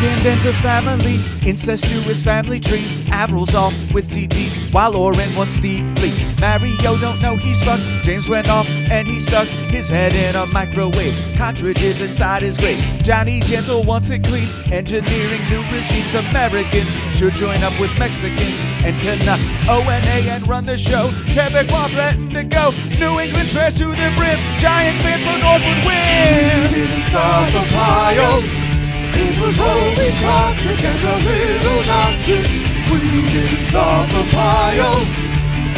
Second enter family, incestuous family tree. Avril's off with CT, while Oren wants Steve Lee. Mario don't know he's fucked. James went off and he stuck his head in a microwave. Cartridges inside his grave. Johnny Gentle wants it clean. Engineering new regimes. Americans should join up with Mexicans and Canucks. O and run the show. Quebecois threaten to go. New England trash to the brim. Giant fans for North would win. We didn't start the pile. It was always toxic and a little noxious. We didn't start the pile.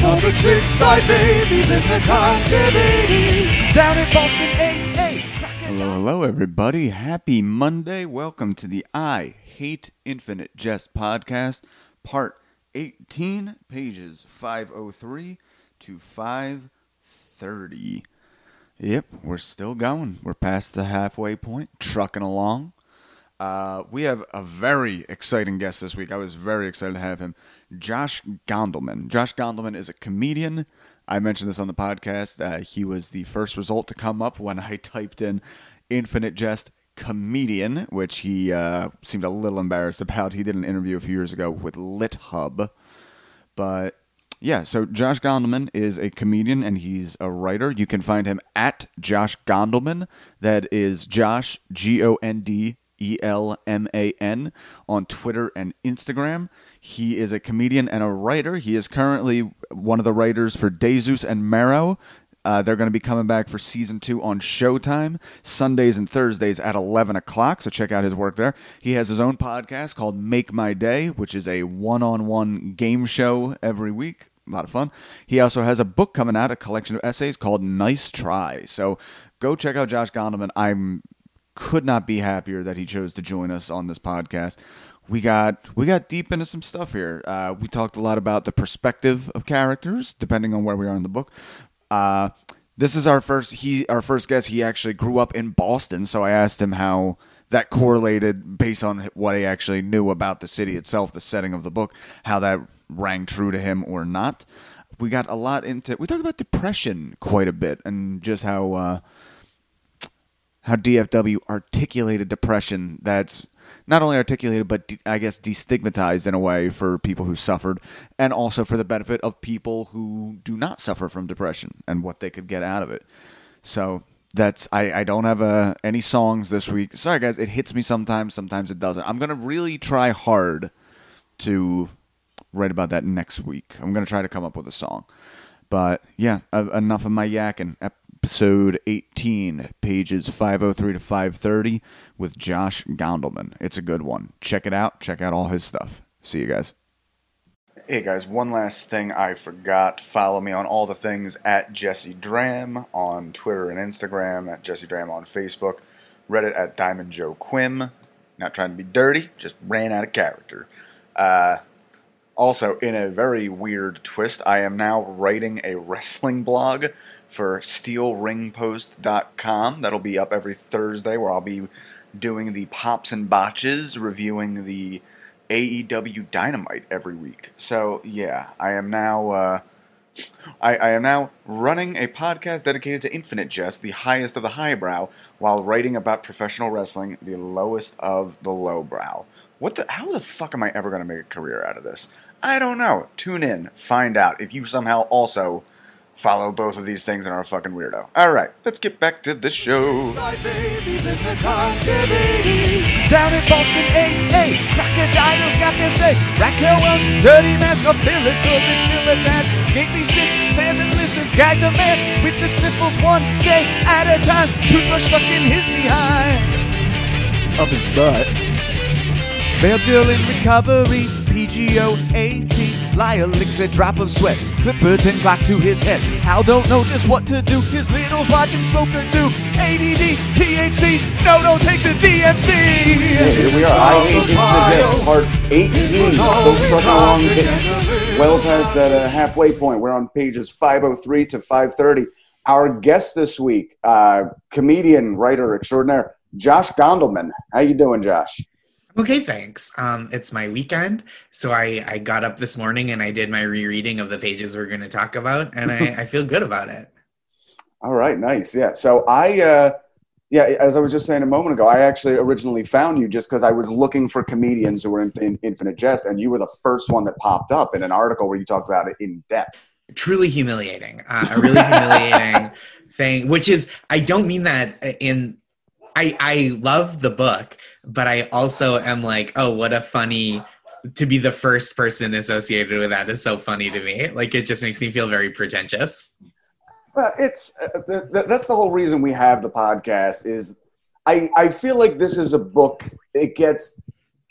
Of the six side babies in the continuities. Down in Boston, A A. Hello, hello, everybody. Happy Monday. Welcome to the I Hate Infinite Jest podcast, part 18, pages 503 to 530. Yep, we're still going. We're past the halfway point, trucking along. Uh, we have a very exciting guest this week. I was very excited to have him. Josh Gondelman. Josh Gondelman is a comedian. I mentioned this on the podcast. Uh, he was the first result to come up when I typed in Infinite Jest comedian, which he uh, seemed a little embarrassed about. He did an interview a few years ago with LitHub. But yeah, so Josh Gondelman is a comedian and he's a writer. You can find him at Josh Gondelman. That is Josh, G O N D E L M A N, on Twitter and Instagram. He is a comedian and a writer. He is currently one of the writers for Desus and Mero. Uh, they're going to be coming back for season two on Showtime, Sundays and Thursdays at 11 o'clock. So check out his work there. He has his own podcast called Make My Day, which is a one on one game show every week. A lot of fun. He also has a book coming out, a collection of essays called Nice Try. So go check out Josh Gondelman. I'm could not be happier that he chose to join us on this podcast. We got we got deep into some stuff here. Uh, we talked a lot about the perspective of characters, depending on where we are in the book. Uh, this is our first he our first guest. He actually grew up in Boston, so I asked him how that correlated based on what he actually knew about the city itself, the setting of the book, how that rang true to him or not. We got a lot into we talked about depression quite a bit and just how uh, how DFW articulated depression that's not only articulated but de- I guess destigmatized in a way for people who suffered and also for the benefit of people who do not suffer from depression and what they could get out of it. So that's I, I don't have uh, any songs this week. Sorry guys, it hits me sometimes, sometimes it doesn't. I'm gonna really try hard to write about that next week. I'm gonna try to come up with a song. But yeah, enough of my yakking. Episode 18, pages 503 to 530 with Josh Gondelman. It's a good one. Check it out. Check out all his stuff. See you guys. Hey guys, one last thing I forgot. Follow me on all the things at Jesse Dram on Twitter and Instagram, at Jesse Dram on Facebook, Reddit at Diamond Joe Quim. Not trying to be dirty, just ran out of character. Uh, also, in a very weird twist, I am now writing a wrestling blog for steelringpost.com. That'll be up every Thursday where I'll be doing the pops and botches, reviewing the AEW Dynamite every week. So, yeah, I am now uh, I, I am now running a podcast dedicated to Infinite Jest, the highest of the highbrow, while writing about professional wrestling, the lowest of the lowbrow. What the? How the fuck am I ever going to make a career out of this? I don't know. Tune in, find out if you somehow also follow both of these things and are a fucking weirdo. All right, let's get back to the show. Side babies in the continuities. Down in Boston, A A. Crocodiles got their say. Raquel Welch, dirty mask, umbilical that's still attached. Gately sits, stares and listens. Gag the man with the sniffles one day at a time. Toothbrush stuck in his behind. Up his butt. Veil girl in recovery, PGO-AT. Liar licks a drop of sweat. Clipperton Glock to his head. Hal don't know just what to do. His littles watch him smoke a do. ADD, THC, no, no, take the DMC. Here we are. I hate Infinite part 18. Still along, well past that uh, halfway point. We're on pages 503 to 530. Our guest this week, uh, comedian, writer extraordinaire, Josh Gondelman. How you doing, Josh? Okay, thanks. Um, it's my weekend, so I, I got up this morning and I did my rereading of the pages we're going to talk about, and I, I feel good about it. All right, nice. Yeah. So I, uh, Yeah, as I was just saying a moment ago, I actually originally found you just because I was looking for comedians who were in, in Infinite Jest, and you were the first one that popped up in an article where you talked about it in depth. Truly humiliating. Uh, a really humiliating thing, which is, I don't mean that in. I, I love the book, but I also am like, oh, what a funny to be the first person associated with that is so funny to me. Like it just makes me feel very pretentious. Well, it's uh, th- th- that's the whole reason we have the podcast. Is I I feel like this is a book. It gets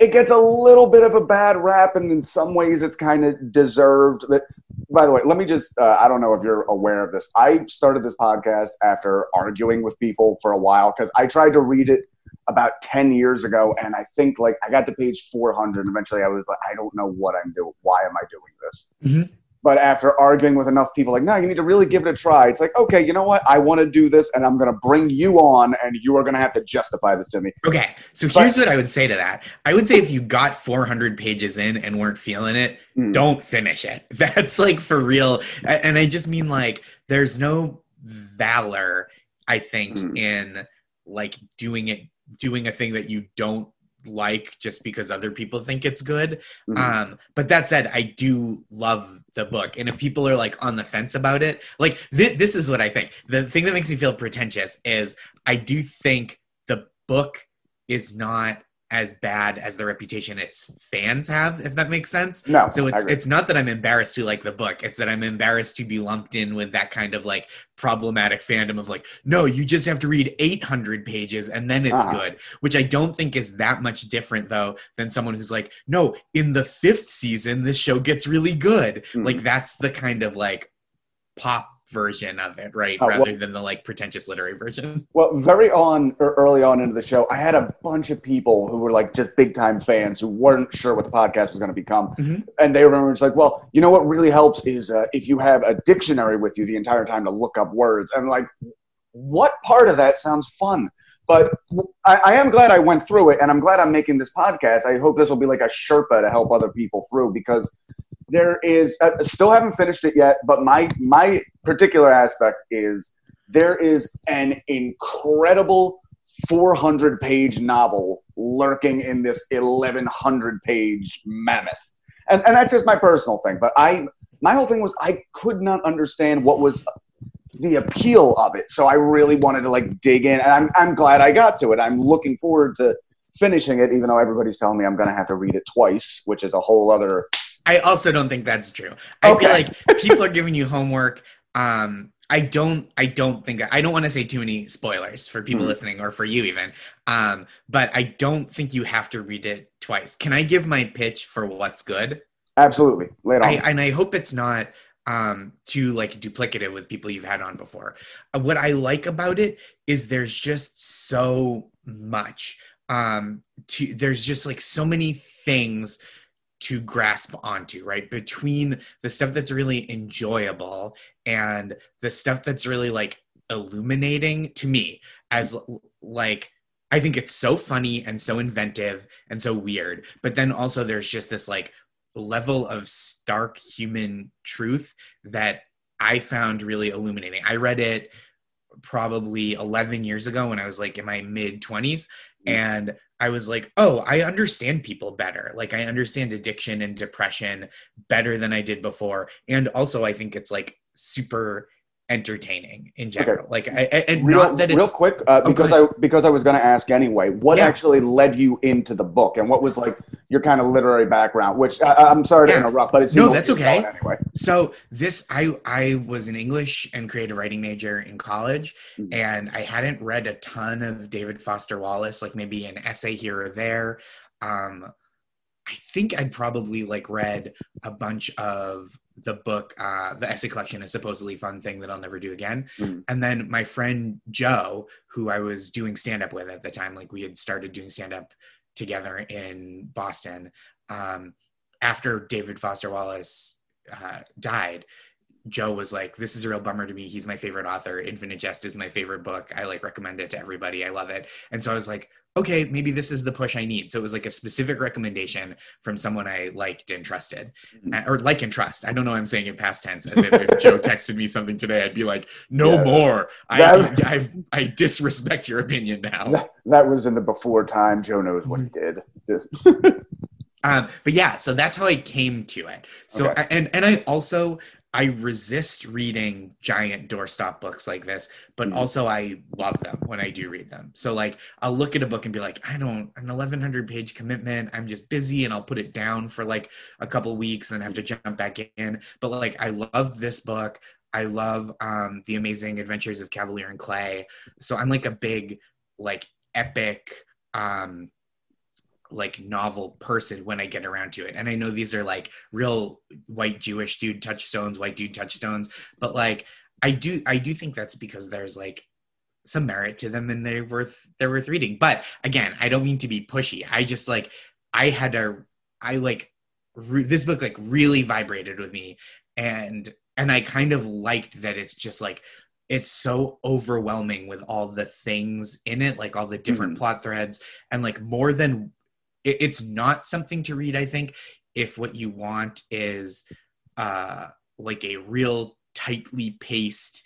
it gets a little bit of a bad rap, and in some ways, it's kind of deserved. That by the way, let me just uh, I don't know if you're aware of this. I started this podcast after arguing with people for a while because I tried to read it about 10 years ago and i think like i got to page 400 and eventually i was like i don't know what i'm doing why am i doing this Mhm. But after arguing with enough people like no you need to really give it a try it's like okay you know what i want to do this and i'm going to bring you on and you are going to have to justify this to me Okay, so But- here's what I would say to that. I would say if you got 400 pages in and weren't feeling it, Mm. don't finish it. That's like for real. And I just mean like there's no valor, I think, Mm. in like doing it, doing a thing that you don't like just because other people think it's good. Mhm. Um, but that said, I do love the book. And if people are like on the fence about it, like th- this is what I think. The thing that makes me feel pretentious is I do think the book is not as bad as the reputation its fans have, if that makes sense. no So it's it's not that I'm embarrassed to like the book. It's that I'm embarrassed to be lumped in with that kind of like problematic fandom of like, no, you just have to read 800 pages and then it's Uh-huh. good. Which I don't think is that much different though than someone who's like, no, in the fifth season this show gets really good. Mhm. Like that's the kind of like pop version of it, right? Well- Rather than the like pretentious literary version. Well, very on or early on into the show, I had a bunch of people who were like just big time fans who weren't sure what the podcast was going to become, Mhm. and they remember it's like, well, you know what really helps is uh, if you have a dictionary with you the entire time to look up words. I'm like, what part of that sounds fun? But I, I am glad I went through it, and I'm glad I'm making this podcast. I hope this will be like a Sherpa to help other people through because there is uh, still haven't finished it yet. But my my particular aspect is there is an incredible 400 page novel lurking in this 1100 page mammoth, and and that's just my personal thing. But I my whole thing was I could not understand what was the appeal of it. So I really wanted to like dig in, and I'm I'm glad I got to it. I'm looking forward to finishing it, even though everybody's telling me I'm going to have to read it twice, which is a whole other. I also don't think that's true. I feel like people are giving you homework. Um, I don't. I don't think. I don't want to say too many spoilers for people Mhm. listening or for you even. Um, but I don't think you have to read it twice. Can I give my pitch for what's good? Absolutely, lay it on. I, and I hope it's not um, too like duplicative with people you've had on before. Uh, what I like about it is there's just so much. Um, to there's just like so many things to grasp onto, right? Between the stuff that's really enjoyable and the stuff that's really like illuminating to me as like I think it's so funny and so inventive and so weird. But then also there's just this like level of stark human truth that I found really illuminating. I read it probably 11 years ago when I was like in my mid 20s and I was like, "Oh, I understand people better. Like I understand addiction and depression better than I did before." And also I think it's like super entertaining in general. Like I, and real, not that real quick, uh, Oh, because I because I was going to ask anyway. What Yeah. actually led you into the book, and what was like your kind of literary background? Which I, I'm sorry to interrupt, but it's No, that's okay. Anyway, So this I I was an English and creative writing major in college Mhm. and I hadn't read a ton of David Foster Wallace like maybe an essay here or there. Um I think I'd probably like read a bunch of the book uh the essay collection a supposedly fun thing that I'll never do again. Mhm. And then my friend Joe who I was doing stand up with at the time like we had started doing stand up together in Boston um after David Foster Wallace uh, died, Joe was like, "This is a real bummer to me. He's my favorite author. Infinite Jest is my favorite book. I like recommend it to everybody. I love it." And so I was like, "Okay, maybe this is the push I need." So it was like a specific recommendation from someone I liked and trusted, Mhm. Uh, or like and trust. I don't know. I'm saying in past tense, as if, if Joe texted me something today, I'd be like, "No Yeah. more. I, That- I I disrespect your opinion now." That, that was in the before time. Joe knows what he did. Um but yeah so that's how i came to it so Okay. and and i also i resist reading giant doorstop books like this but Mhm. also i love them when i do read them. So like i'll look at a book and be like i don't an 1100 page commitment. I'm just busy and i'll put it down for like a couple weeks and then have to jump back in. But like i love this book. I love um the amazing adventures of Kavalier and clay. So i'm like a big like epic um like novel person when I get around to it. And I know these are like real white Jewish dude touchstones, white dude touchstones, but like I do I do think that's because there's like some merit to them and they're worth they're worth reading. But again, I don't mean to be pushy. I just like I had a I like re- this book like really vibrated with me and and I kind of liked that it's just like it's so overwhelming with all the things in it, like all the different mm-hmm. plot threads, and like more than it, it's not something to read. I think if what you want is uh like a real tightly paced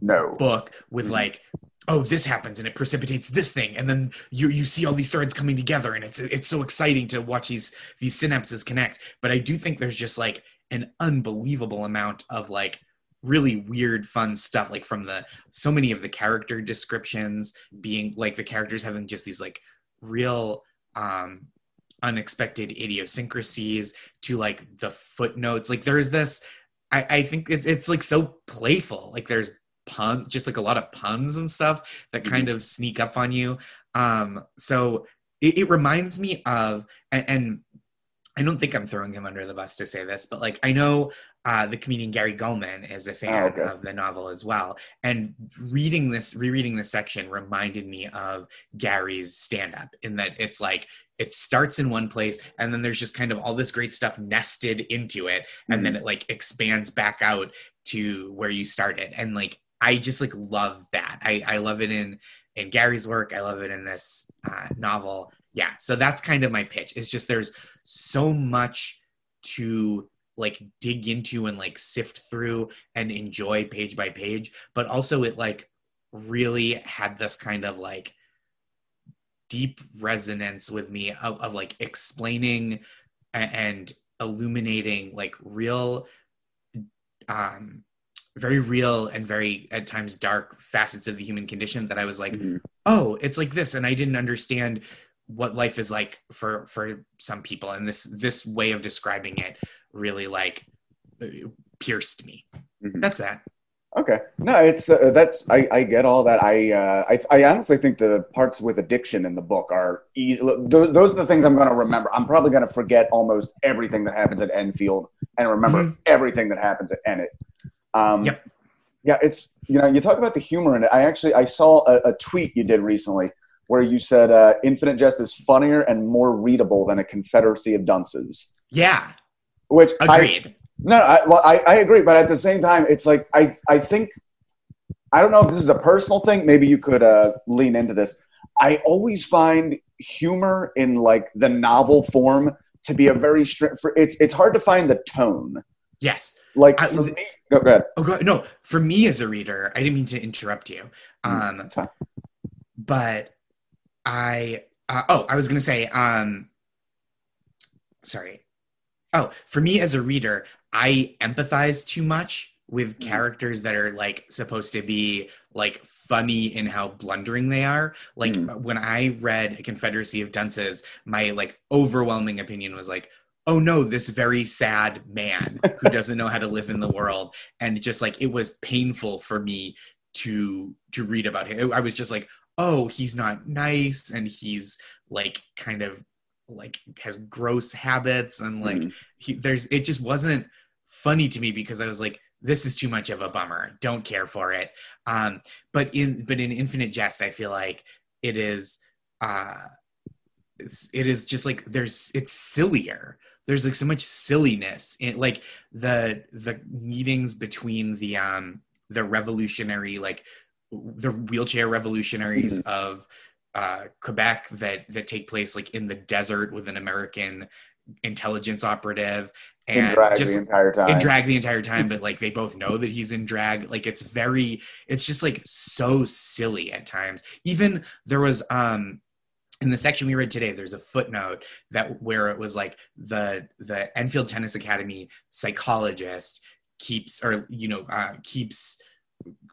no. book with Mhm. like oh this happens and it precipitates this thing and then you you see all these threads coming together and it's it's so exciting to watch these these synapses connect but i do think there's just like an unbelievable amount of like really weird fun stuff like from the so many of the character descriptions being like the characters having just these like real um unexpected idiosyncrasies to like the footnotes. Like there's this i i think it, it's like so playful. Like there's puns just like a lot of puns and stuff that kind of sneak up on you. Um so it, it reminds me of and, and i don't think i'm throwing him under the bus to say this but like i know uh, the comedian Gary Gulman is a fan Oh, okay. of the novel as well, and reading this, rereading this section reminded me of Gary's stand-up in that it's like it starts in one place and then there's just kind of all this great stuff nested into it, and then it like expands back out to where you started, and like I just like love that. I I love it in in Gary's work. I love it in this uh, novel. Yeah, so that's kind of my pitch. It's just there's so much to like dig into and like sift through and enjoy page by page but also it like really had this kind of like deep resonance with me of, of like explaining and illuminating like real um very real and very at times dark facets of the human condition that i was like Mhm. oh it's like this and i didn't understand what life is like for for some people and this this way of describing it really like pierced me Mhm. that's that Okay. No, it's uh, that's I, I get all that. I, uh, I I honestly think the parts with addiction in the book are easy. Those, those are the things I'm going to remember. I'm probably going to forget almost everything that happens at Enfield and remember Mhm. everything that happens at Ennet. Um, Yep. Yeah, it's you know you talk about the humor in it. I actually I saw a, a tweet you did recently where you said uh, Infinite Jest is funnier and more readable than a Confederacy of Dunces. yeah Which I, agreed no, I, well, I, I agree, but at the same time, it's like I, I think I don't know if this is a personal thing. Maybe you could uh, lean into this. I always find humor in like the novel form to be a very strict. For, it's it's hard to find the tone. yes Like I- for me, go, go ahead. oh God, no for me as a reader i didn't mean to interrupt you um That's fine. but I uh, oh I was gonna say um sorry oh for me as a reader I empathize too much with Mhm. characters that are like supposed to be like funny in how blundering they are like Mhm. when I read a Confederacy of Dunces my like overwhelming opinion was like oh no this very sad man who doesn't know how to live in the world and just like it was painful for me to to read about him i was just like oh he's not nice and he's like kind of like has gross habits and like Mhm. he, there's it just wasn't funny to me because i was like this is too much of a bummer. Don't care for it. Um but in but in infinite jest i feel like it is uh it's, it is just like there's it's sillier. There's like so much silliness in like the the meetings between the um the revolutionary like the wheelchair revolutionaries Mm-hmm. of uh Quebec that that take place like in the desert with an American intelligence operative in and drag just the entire time. in drag the entire time but like they both know that he's in drag like it's very it's just like so silly at times even there was um in the section we read today there's a footnote that where it was like the the enfield tennis academy psychologist keeps or you know uh, keeps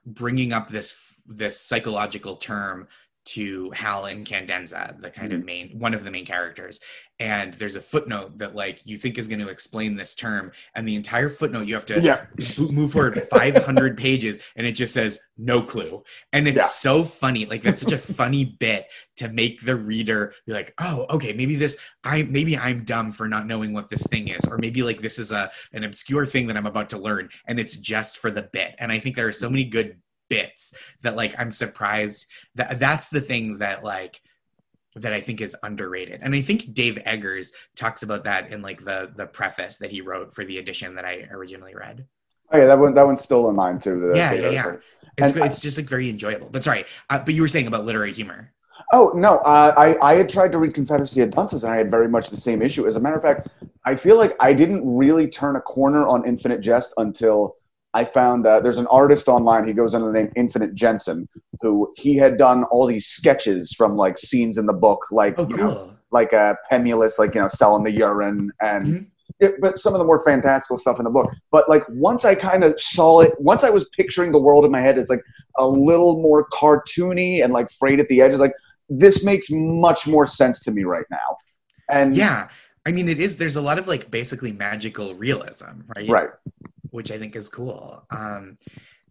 bringing up this this psychological term to Hal Incandenza, the kind of mm-hmm. main one of the main characters. And there's a footnote that like you think is going to explain this term, and the entire footnote you have to Yeah. move forward 500 pages, and it just says no clue. And it's Yeah. so funny, like that's such a funny bit to make the reader be like, oh, okay, maybe this I maybe I'm dumb for not knowing what this thing is, or maybe like this is a an obscure thing that I'm about to learn, and it's just for the bit. And I think there are so many good bits that like I'm surprised that that's the thing that like that I think is underrated. And I think Dave Eggers talks about that in like the the preface that he wrote for the edition that I originally read. Oh yeah, that one that one's still in mine too. the Yeah, data yeah, yeah. report. It's. I- it's just like very enjoyable. But sorry, uh, but you were saying about literary humor. Oh no, uh, I I had tried to read Confederacy of Dunces and I had very much the same issue. As a matter of fact, I feel like I didn't really turn a corner on Infinite Jest until I found uh, there's an artist online. He goes under the name Infinite Jensen, who he had done all these sketches from like scenes in the book, like Oh, you know, like a Pemulis, like you know, selling the urine, and Mhm. it, but some of the more fantastical stuff in the book. But like once I kind of saw it, once I was picturing the world in my head as like a little more cartoony and like frayed at the edges, like this makes much more sense to me right now. And Yeah. I mean, it is. There's a lot of like basically magical realism, right? right, Which I think is cool. Um,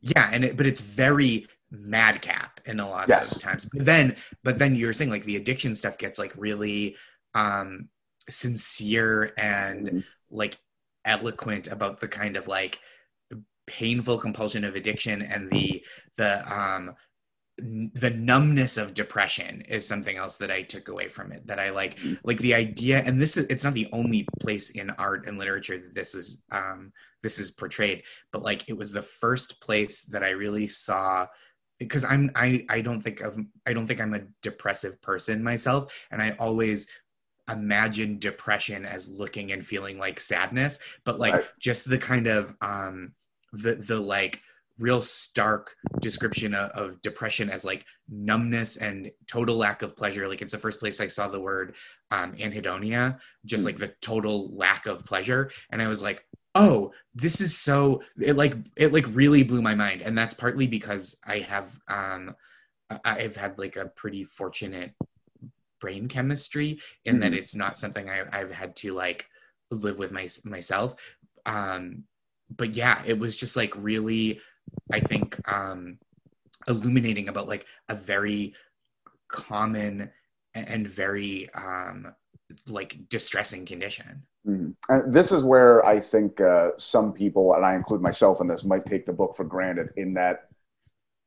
yeah, and it, but it's very madcap in a lot Yes. of times. But then, but then you're saying like the addiction stuff gets like really um, sincere and Mhm. like eloquent about the kind of like painful compulsion of addiction and the the um n- the numbness of depression is something else that I took away from it that I like like the idea and this is it's not the only place in art and literature that this is um this is portrayed but like it was the first place that I really saw because I'm I I don't think of I don't think I'm a depressive person myself and I always imagine depression as looking and feeling like sadness but like Right. just the kind of um the the like real stark description of, of depression as like numbness and total lack of pleasure like it's the first place i saw the word um anhedonia just Hmm. like the total lack of pleasure and i was like oh this is so it like it like really blew my mind. And that's partly because i have um i've had like a pretty fortunate brain chemistry in that Mhm. it's not something I, i've had to like live with my, myself. Um but yeah it was just like really i think um illuminating about like a very common and very um like distressing condition Mhm. And this is where I think uh, some people, and I include myself in this, might take the book for granted. In that,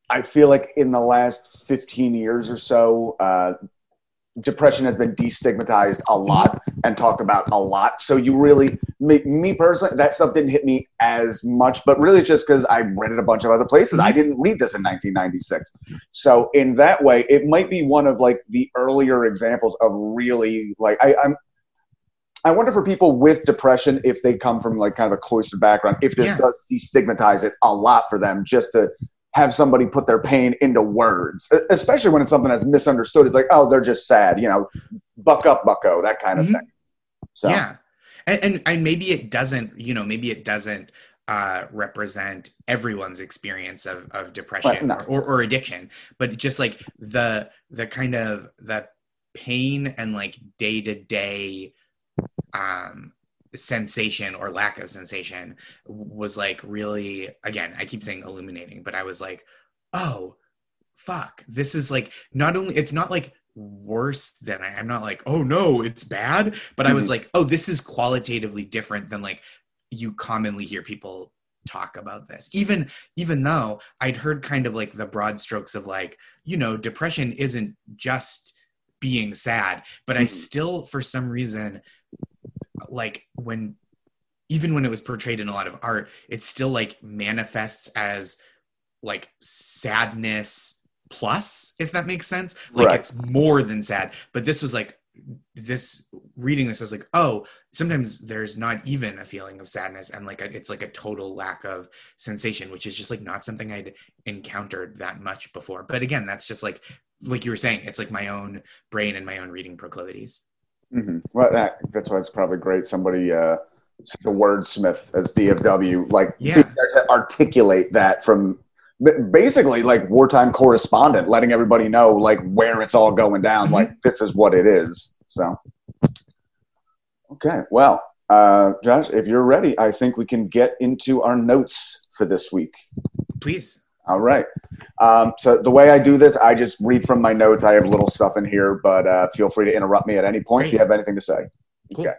I feel like in the last fifteen years or so, uh, depression has been destigmatized a lot and talked about a lot. So you really, me, me personally, that stuff didn't hit me as much. But really, it's just because I read it a bunch of other places. I didn't read this in 1996. So in that way, it might be one of like the earlier examples of really like I, I'm. I wonder for people with depression if they come from like kind of a cloistered background, if this Yeah. does destigmatize it a lot for them, just to have somebody put their pain into words, especially when it's something that's misunderstood. It's like, oh, they're just sad, you know, buck up, bucko, that kind of Mhm. thing. So yeah and, and and maybe it doesn't you know maybe it doesn't uh represent everyone's experience of of depression no. or, or or addiction but just like the the kind of the pain and like day to day um sensation or lack of sensation was like really again i keep saying illuminating but i was like oh fuck this is like not only it's not like worse than I, i'm not like oh no it's bad but i was like oh this is qualitatively different than like you commonly hear people talk about this even even though i'd heard kind of like the broad strokes of like you know depression isn't just being sad but i Mhm. still for some reason like when even when it was portrayed in a lot of art it still like manifests as like sadness plus if that makes sense. Like Right. it's more than sad. But this was like this reading this I was like oh sometimes there's not even a feeling of sadness and like a, it's like a total lack of sensation which is just like not something i'd encountered that much before. But again that's just like like you were saying it's like my own brain and my own reading proclivities hmm Well, that that's why it's probably great. Somebody, uh, such a wordsmith as DFW, like Yeah. to articulate that from basically like wartime correspondent, letting everybody know like where it's all going down. Mhm. Like this is what it is. So, okay, well, uh, Josh, if you're ready, I think we can get into our notes for this week. please All right. Um, so the way I do this, I just read from my notes. I have little stuff in here, but uh, feel free to interrupt me at any point if you have anything to say. Cool. Okay.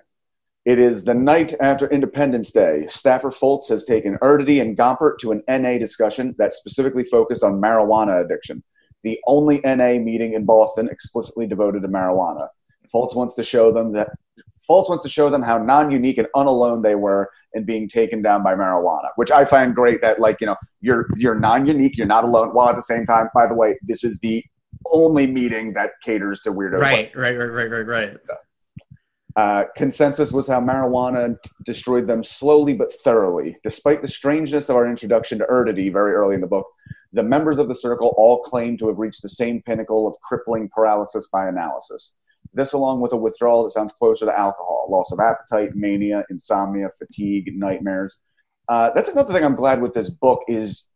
It is the night after Independence Day. Staffer Foltz has taken Erdedy and Gompert to an NA discussion that specifically focused on marijuana addiction. The only NA meeting in Boston explicitly devoted to marijuana. Foltz wants to show them that Foltz wants to show them how non-unique and unalone they were in being taken down by marijuana, which I find great. That like you know you're you're non-unique, you're not alone. While at the same time, by the way, this is the only meeting that caters to weirdos. right right right right right right uh, consensus was how marijuana destroyed them slowly but thoroughly. Despite the strangeness of our introduction to Erdedy very early in the book, the members of the circle all claim to have reached the same pinnacle of crippling paralysis by analysis. This, along with a withdrawal that sounds closer to alcohol, loss of appetite, mania, insomnia, fatigue, nightmares. Uh, that's another thing I'm glad with this book is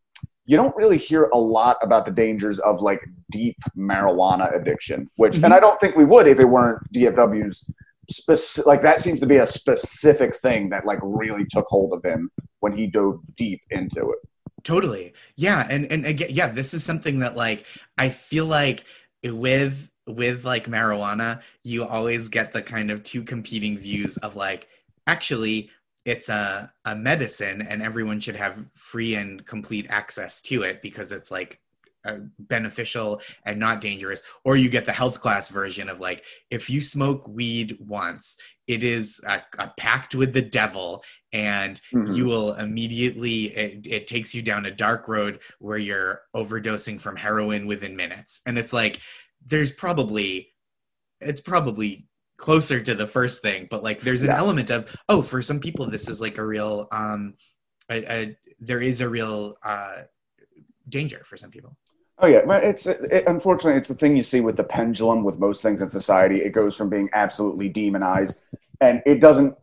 you don't really hear a lot about the dangers of like deep marijuana addiction, which, and I don't think we would if it weren't DFW's specific. Like that seems to be a specific thing that like really took hold of him when he dove deep into it. totally yeah and and again yeah this is something that like i feel like with with like marijuana you always get the kind of two competing views of like actually it's a, a medicine and everyone should have free and complete access to it because it's like uh, beneficial and not dangerous or you get the health class version of like if you smoke weed once it is a, a pact with the devil and Mhm. you will immediately it, it takes you down a dark road where you're overdosing from heroin within minutes and it's like there's probably it's probably closer to the first thing but like there's an Yeah. element of oh for some people this is like a real um there is a real uh danger for some people Oh yeah, but it's it, unfortunately it's the thing you see with the pendulum with most things in society. It goes from being absolutely demonized, and it doesn't.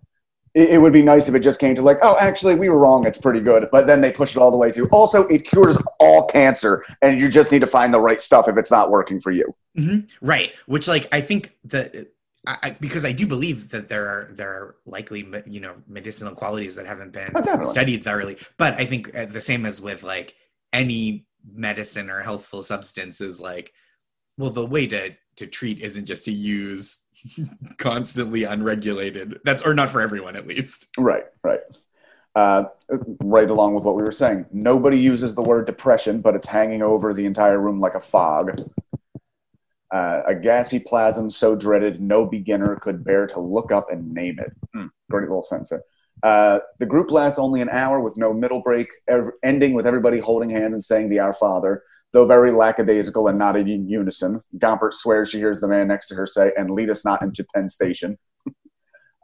It, it would be nice if it just came to like, oh, actually, we were wrong. It's pretty good, but then they push it all the way to. Also, it cures all cancer, and you just need to find the right stuff if it's not working for you. hmm Right. Which, like, I think that I, I, because I do believe that there are there are likely you know medicinal qualities that haven't been Oh, studied thoroughly. But I think uh, the same as with like any medicine or healthful substance is like, well, the way to to treat isn't just to use constantly unregulated. That's or not for everyone at least. Right, right. Uh, right along with what we were saying. Nobody uses the word depression, but it's hanging over the entire room like a fog. Uh, a gassy plasm so dreaded no beginner could bear to look up and name it. Hmm, great little sentence there. Uh, the group lasts only an hour with no middle break, ev- ending with everybody holding hands and saying the Our Father, though very lackadaisical and not in unison. Gompert swears she hears the man next to her say, and lead us not into Penn Station.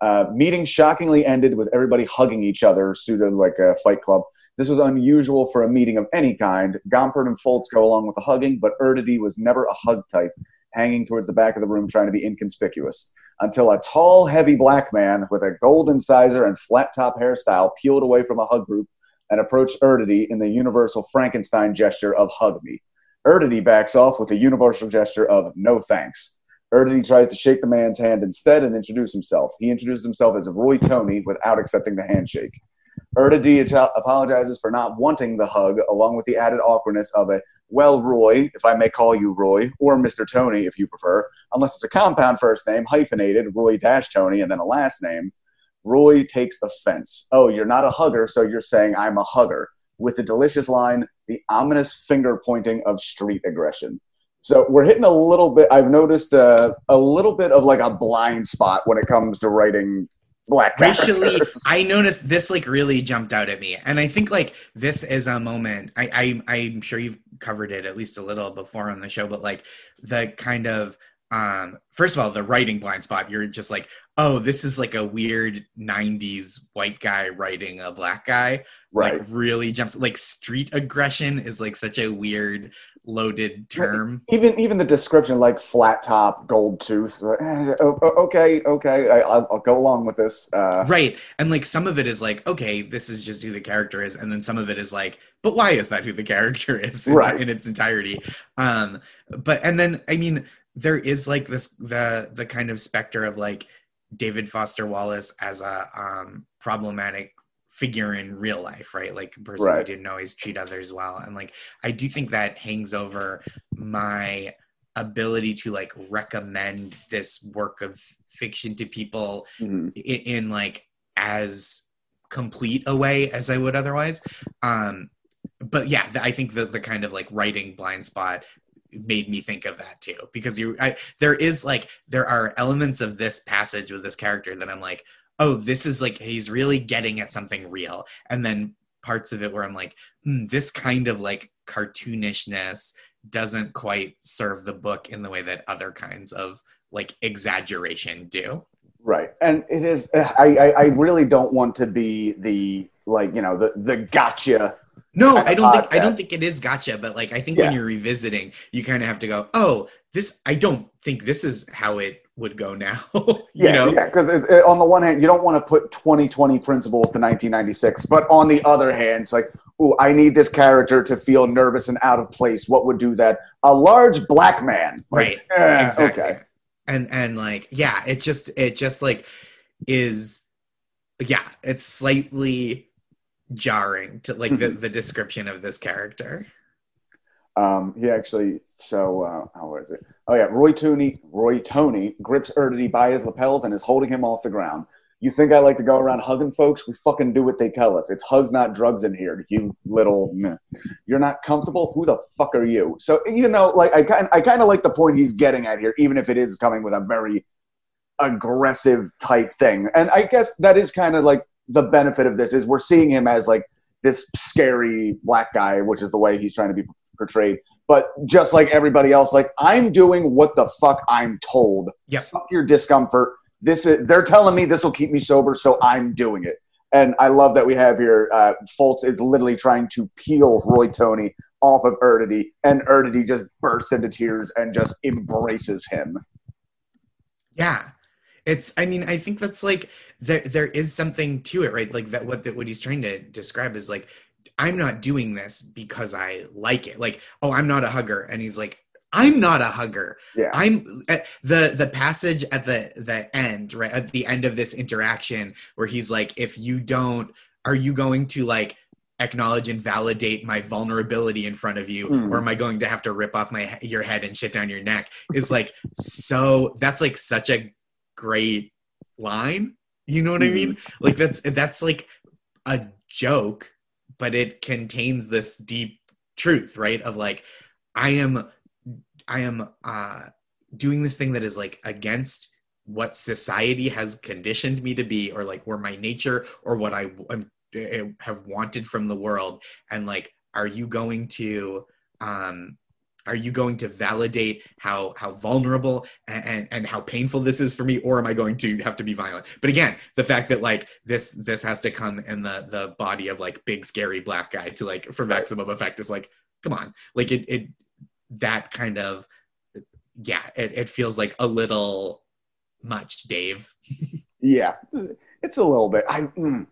Uh, meeting shockingly ended with everybody hugging each other, pseudo like a fight club. This was unusual for a meeting of any kind. Gompert and Foltz go along with the hugging, but Erdedy was never a hug type, hanging towards the back of the room trying to be inconspicuous. Until a tall, heavy black man with a gold incisor and flat top hairstyle peeled away from a hug group and approached Erdedy in the universal Frankenstein gesture of hug me. Erdedy backs off with the universal gesture of no thanks. Erdedy tries to shake the man's hand instead and introduce himself. He introduces himself as Roy Tony without accepting the handshake. Erdedy apologizes for not wanting the hug, along with the added awkwardness of a, well, Roy, if I may call you Roy, or Mr. Tony if you prefer, unless it's a compound first name, hyphenated, Roy dash Tony, and then a last name. Roy takes offense. Oh, you're not a hugger, so you're saying I'm a hugger. With the delicious line, the ominous finger pointing of street aggression. So we're hitting a little bit. I've noticed uh, a little bit of like a blind spot when it comes to writing black racially i noticed this like really jumped out at me and i think like this is a moment i, I i'm sure you've covered it at least a little before on the show but like the kind of um first of all the writing blind spot you're just like oh this is like a weird 90s white guy writing a black guy right. like really jumps like street aggression is like such a weird loaded term even even the description, like flat top, gold tooth. eh, okay, okay, I, I'll, I'll go along with this. Uh, right and like some of it is like okay this is just who the character is and then some of it is like but why is that who the character is in, Right. in its entirety um but and then i mean there is like this the the kind of specter of like david foster wallace as a um problematic figure in real life right like a person who didn't always treat others well and like i do think that hangs over my ability to like recommend this work of fiction to people mhm. i- in like as complete a way as I would otherwise. Um, but yeah, I think the the kind of like writing blind spot made me think of that too because you I, there is like there are elements of this passage with this character that I'm like oh this is like he's really getting at something real and then parts of it where I'm like hmm, this kind of like cartoonishness doesn't quite serve the book in the way that other kinds of like exaggeration do Right, and it is. I, I I really don't want to be the like you know the the gotcha. No, I don't think I don't think it is gotcha, but like I think Yeah. when you're revisiting, you kind of have to go, "Oh, this I don't think this is how it would go now." you Yeah, know? yeah. Because it, on the one hand, you don't want to put 2020 principles to 1996, but on the other hand, it's like, ooh, I need this character to feel nervous and out of place. What would do that? A large black man. Like, Right. eh, exactly. Okay. And and like yeah, it just it just like is yeah, it's slightly jarring to like the, the description of this character. Um, he actually, so, uh, how was it? Oh, yeah. Roy Tony, Roy Tony grips Erdedy by his lapels and is holding him off the ground. You think I like to go around hugging folks? We fucking do what they tell us. It's hugs, not drugs in here. You little, meh. you're not comfortable. Who the fuck are you? So even though, like, I kind, I kind of like the point he's getting at here, even if it is coming with a very aggressive type thing. And I guess that is kind of like the benefit of this is we're seeing him as like this scary black guy, which is the way he's trying to be portrayed. But just like everybody else, like I'm doing what the fuck I'm told. Yep. Fuck your discomfort. This is they're telling me this will keep me sober, so I'm doing it. And I love that we have here. Uh, Foltz is literally trying to peel Roy Tony off of Erdedy, and Erdedy just bursts into tears and just embraces him. Yeah. It's I mean, I think that's like there there is something to it, right? Like that what that what he's trying to describe is like I'm not doing this because I like it. Like, oh, I'm not a hugger. And he's like, I'm not a hugger. Yeah. I'm uh, the the passage at the the end, right? At the end of this interaction where he's like, if you don't, are you going to like acknowledge and validate my vulnerability in front of you Hmm. or am i going to have to rip off my your head and shit down your neck is like so that's like such a great line you know what i mean? Like that's that's like a joke but it contains this deep truth right? Of like i am i am uh doing this thing that is like against what society has conditioned me to be or like where my nature or what i am, eh, have wanted from the world. And like are you going to um are you going to validate how how vulnerable and, and, and how painful this is for me or am i going to have to be violent but again the fact that like this this has to come in the the body of like big scary black guy to like for maximum effect is like come on like it it that kind of yeah it, it feels like a little much dave Yeah, it's a little bit. I mm,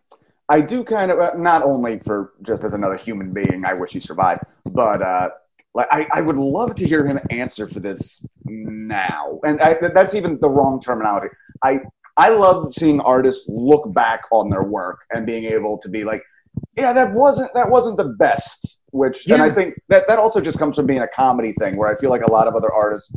I do kind of uh, not only for just as another human being. I wish he survived, but uh, like I, I would love to hear him answer for this now. And I, that's even the wrong terminology. I I love seeing artists look back on their work and being able to be like, yeah, that wasn't that wasn't the best. Which and I think that that also just comes from being a comedy thing, where I feel like a lot of other artists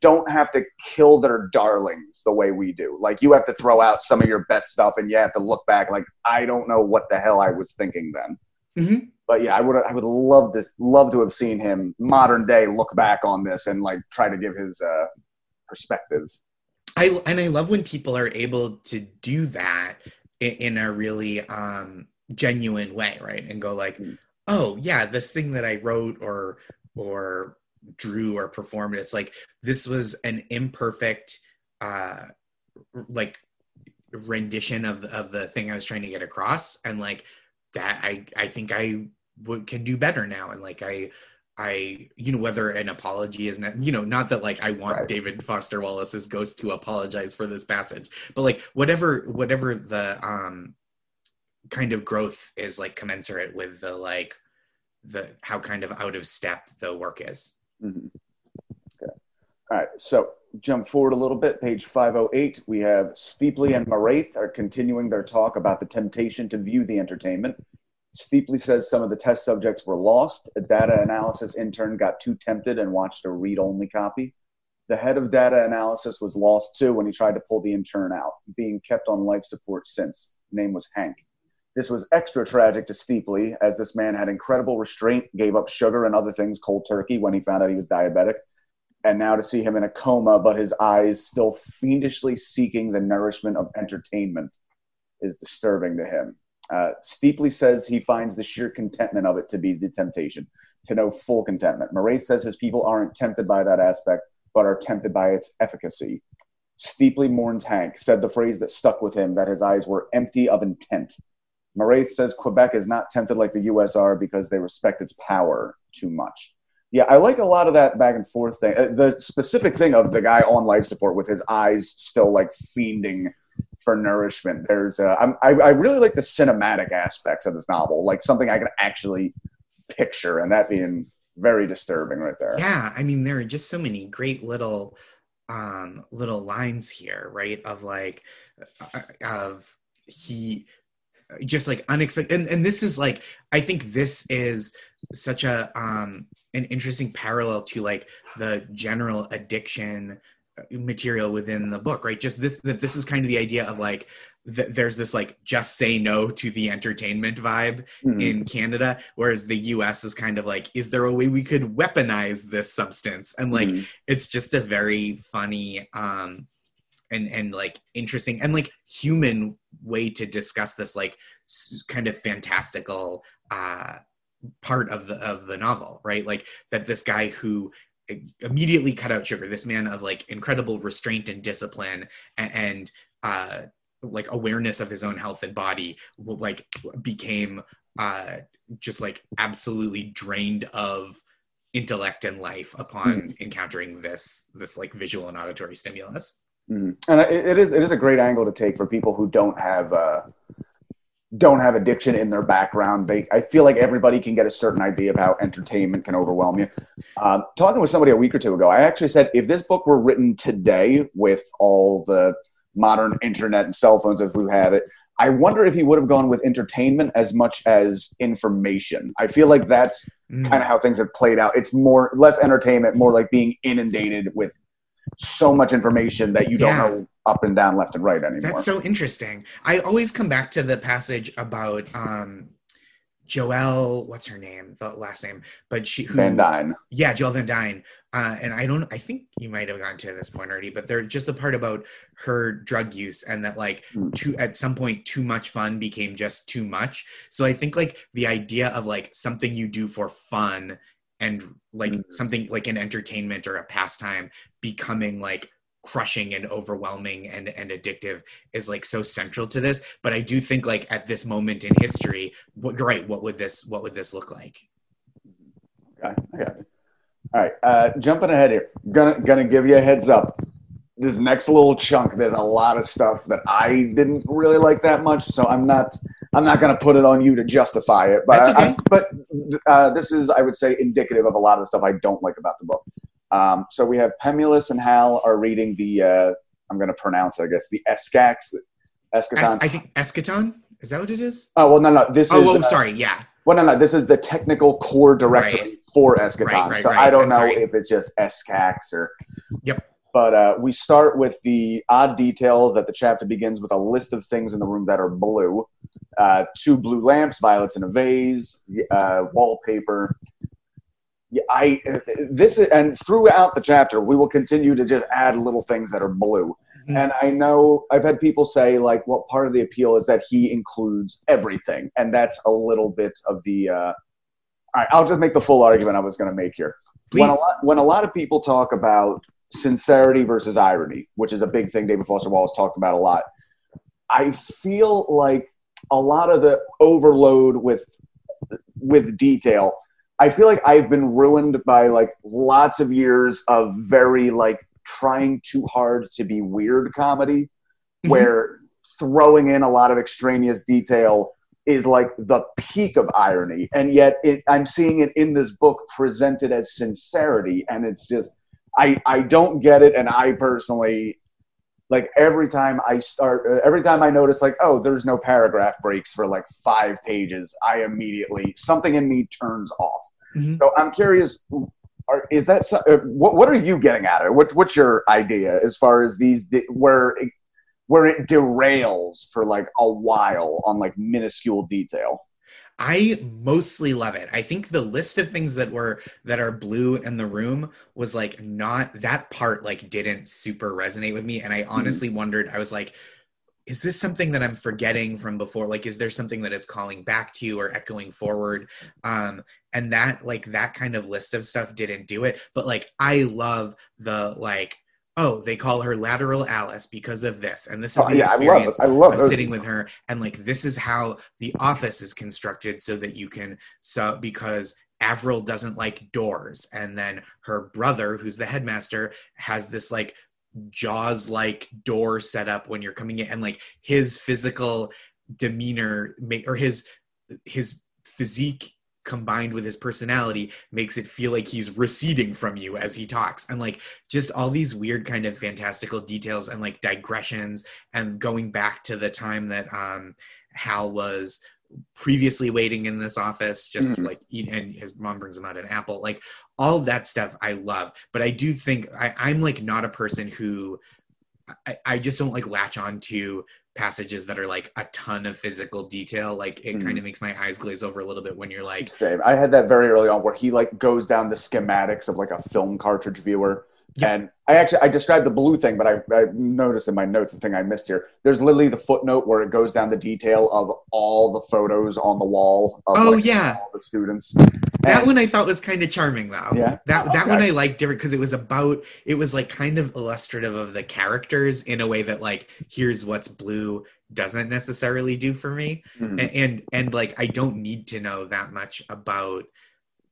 don't have to kill their darlings the way we do. Like you have to throw out some of your best stuff, and you have to look back. Like I don't know what the hell I was thinking then. Mhm. But yeah, I would I would love to love to have seen him modern day look back on this and like try to give his uh, perspective. I and I love when people are able to do that in, in a really um, genuine way, right? And go like, Mm. oh yeah, this thing that I wrote or or drew or performed, it's like this was an imperfect uh like rendition of the, of the thing I was trying to get across, and like that I I think I would can do better now, and like I I, you know, whether an apology is not, you know, not that like I want Right. David Foster Wallace's ghost to apologize for this passage, but like whatever, whatever the um kind of growth is like commensurate with the like the how kind of out of step the work is. Mm-hmm. Okay. All right. So jump forward a little bit. Page 508. We have Steeply and Marathe are continuing their talk about the temptation to view the entertainment. Steeply says some of the test subjects were lost. A data analysis intern got too tempted and watched a read only copy. The head of data analysis was lost too when he tried to pull the intern out, being kept on life support since. Name was Hank. This was extra tragic to Steeply, as this man had incredible restraint, gave up sugar and other things cold turkey when he found out he was diabetic. And now to see him in a coma, but his eyes still fiendishly seeking the nourishment of entertainment is disturbing to him. Uh, Steeply says he finds the sheer contentment of it to be the temptation, to know full contentment. Marathe says his people aren't tempted by that aspect, but are tempted by its efficacy. Steeply mourns Hank, said the phrase that stuck with him that his eyes were empty of intent. Marathe says Quebec is not tempted like the US are because they respect its power too much. Yeah, I like a lot of that back and forth thing. Uh, the specific thing of the guy on life support with his eyes still like fiending for nourishment. There's, uh, I'm, I, I really like the cinematic aspects of this novel, like something I can actually picture, and that being very disturbing right there. Yeah, I mean there are just so many great little um little lines here, right? Of like uh, of he just like unexpected and, and this is like I think this is such a um an interesting parallel to like the general addiction uh, material within the book right just this that this is kind of the idea of like th- there's this like just say no to the entertainment vibe Mhm. in Canada, whereas the US is kind of like, is there a way we could weaponize this substance? And like, Mhm. it's just a very funny um and and like interesting and like human way to discuss this like s- kind of fantastical uh part of the of the novel right? Like that this guy who immediately cut out sugar this man of like incredible restraint and discipline and, and uh like awareness of his own health and body like became uh just like absolutely drained of intellect and life upon encountering this this like visual and auditory stimulus. Mhm. And it, it is it is a great angle to take for people who don't have uh, don't have addiction in their background. They I feel like everybody can get a certain idea of how entertainment can overwhelm you. Um, talking with somebody a week or two ago, I actually said if this book were written today with all the modern internet and cell phones as we have it, I wonder if he would have gone with entertainment as much as information. I feel like that's Mm. kind of how things have played out. It's more less entertainment, more like being inundated with so much information that you don't Yeah. know up and down, left and right anymore. That's so interesting. I always come back to the passage about um Joelle, what's her name? The last name, but she who Van Dyne. yeah, Joelle Van Dyne. Uh, and I don't I think you might have gotten to this point already, but they're just the part about her drug use and that like Mm. too at some point too much fun became just too much. So I think like the idea of like something you do for fun and like Mm. something like an entertainment or a pastime becoming like crushing and overwhelming and and addictive is like so central to this but i do think like at this moment in history what right what would this what would this look like Okay, I got it. All right, uh, jumping ahead here. Gonna gonna give you a heads up. This next little chunk, there's a lot of stuff that I didn't really like that much, so I'm not I'm not gonna put it on you to justify it. But That's I- I- but uh, this is, I would say, indicative of a lot of the stuff I don't like about the book. Um, so we have Pemulis and Hal are reading the uh, I'm gonna pronounce, it, I guess, the Escax. Es- Eschaton. i think eschaton is that what it is oh well, no, no. This oh is well, uh, sorry yeah Well, no, no. This is the technical core directory for Eschaton. Right, right, so right. I don't I'm know sorry. if it's just Escax or. Yep. But uh, we start with the odd detail that the chapter begins with a list of things in the room that are blue. Uh, two blue lamps, violets in a vase, uh, wallpaper. Yeah, I this is, and throughout the chapter we will continue to just add little things that are blue. Mhm. And I know I've had people say like, well, part of the appeal is that he includes everything, and that's a little bit of the. Uh, all right, I'll just make the full argument I was going to make here. When a lot when a lot of people talk about sincerity versus irony, which is a big thing David Foster Wallace talked about a lot, I feel like a lot of the overload with with detail. I feel like I've been ruined by like lots of years of very like trying too hard to be weird comedy, Mhm. where throwing in a lot of extraneous detail is like the peak of irony, and yet it, I'm seeing it in this book presented as sincerity, and it's just I I don't get it, and I personally like every time I start, uh, every time I notice like oh there's no paragraph breaks for like five pages, I immediately something in me turns off. Mhm. So I'm curious. Are, is that uh, what? What are you getting at it? What, what's your idea as far as these where it, where it derails for like a while on like minuscule detail? I mostly love it. I think the list of things that were that are blue in the room was like not that part like didn't super resonate with me. And I honestly wondered I was like is this something that I'm forgetting from before? Like is there something that it's calling back to you or echoing forward? Um and that like that kind of list of stuff didn't do it. But like I love the like oh they call her lateral Alice because of this and this is Oh, the yeah, I love experience it. I love of those. sitting with her and like this is how the office is constructed so that you can so because Avril doesn't like doors and then her brother who's the headmaster has this like jaws like door set up when you're coming in and like his physical demeanor ma- or his his physique combined with his personality makes it feel like he's receding from you as he talks and like just all these weird kind of fantastical details and like digressions and going back to the time that um hal was previously waiting in this office just Mhm. like eat and his mom brings him out an apple like all that stuff i love but i do think I, i'm like not a person who I, I just don't like latch on to passages that are like a ton of physical detail like it Mhm. kind of makes my eyes glaze over a little bit when you're like Same. I had that very early on where he like goes down the schematics of like a film cartridge viewer. Yeah. And I actually I described the blue thing, but I, I noticed in my notes the thing I missed here. There's literally the footnote where it goes down the detail of all the photos on the wall of Oh, like, yeah. all the students. That And- one i thought was kind of charming though Yeah? that that Okay. one i liked different because it was about it was like kind of illustrative of the characters in a way that like here's what's blue doesn't necessarily do for me Mhm. and and, and like i don't need to know that much about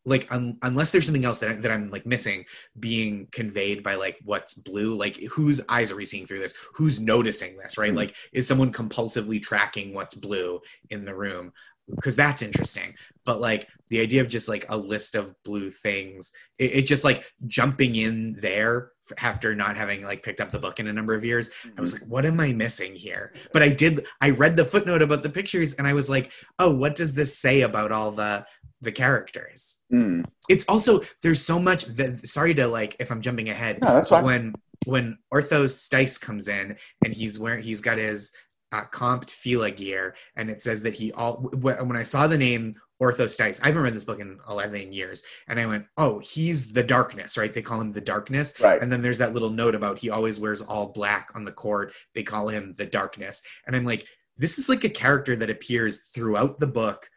like un, unless there's something else that, I, that i'm like missing being conveyed by like what's blue like whose eyes are we seeing through this who's noticing this right Mhm. like is someone compulsively tracking what's blue in the room because that's interesting but like the idea of just like a list of blue things it, it just like jumping in there after not having like picked up the book in a number of years i was like what am i missing here but i did i read the footnote about the pictures and i was like oh what does this say about all the the characters Mm. it's also there's so much that sorry to like if i'm jumping ahead No, that's fine. when when ortho stice comes in and he's wearing he's got his uh, comped fila gear and it says that he all when, i saw the name ortho stice i haven't read this book in 11 years and i went oh he's the darkness right? They call him the darkness. Right. and then there's that little note about he always wears all black on the court. They call him the darkness. And i'm like this is like a character that appears throughout the book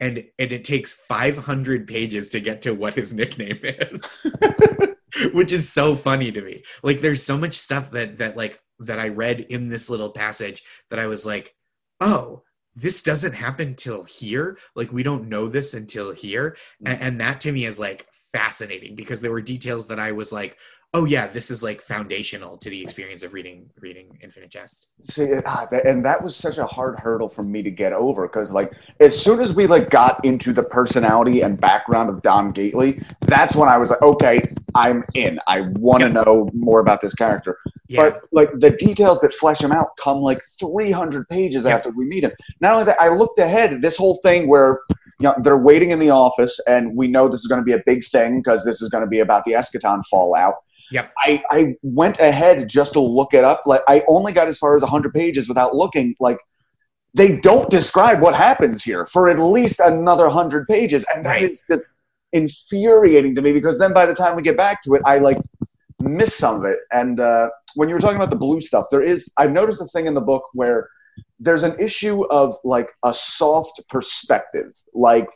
and and it takes 500 pages to get to what his nickname is which is so funny to me. Like there's so much stuff that that like that i read in this little passage that i was like oh this doesn't happen till here. Like we don't know this until here. And, and that to me is like fascinating because there were details that i was like oh yeah this is like foundational to the experience of reading reading infinite jest. See, ah, and that was such a hard hurdle for me to get over because, like, as soon as we like got into the personality and background of Don Gately, that's when I was like, okay, I'm in. I want to know more about this character. yeah But like the details that flesh him out come like 300 pages Yeah. after we meet him. Not only that, I looked ahead. This whole thing where you know they're waiting in the office, and we know this is going to be a big thing because this is going to be about the Eschaton fallout. Yep. I, I went ahead just to look it up. Like I only got as far as 100 pages without looking. Like they don't describe what happens here for at least another 100 pages, and that Right. is just infuriating to me because then by the time we get back to it, I like miss some of it. And uh, when you were talking about the blue stuff, there is I've noticed a thing in the book where there's an issue of like a soft perspective. Like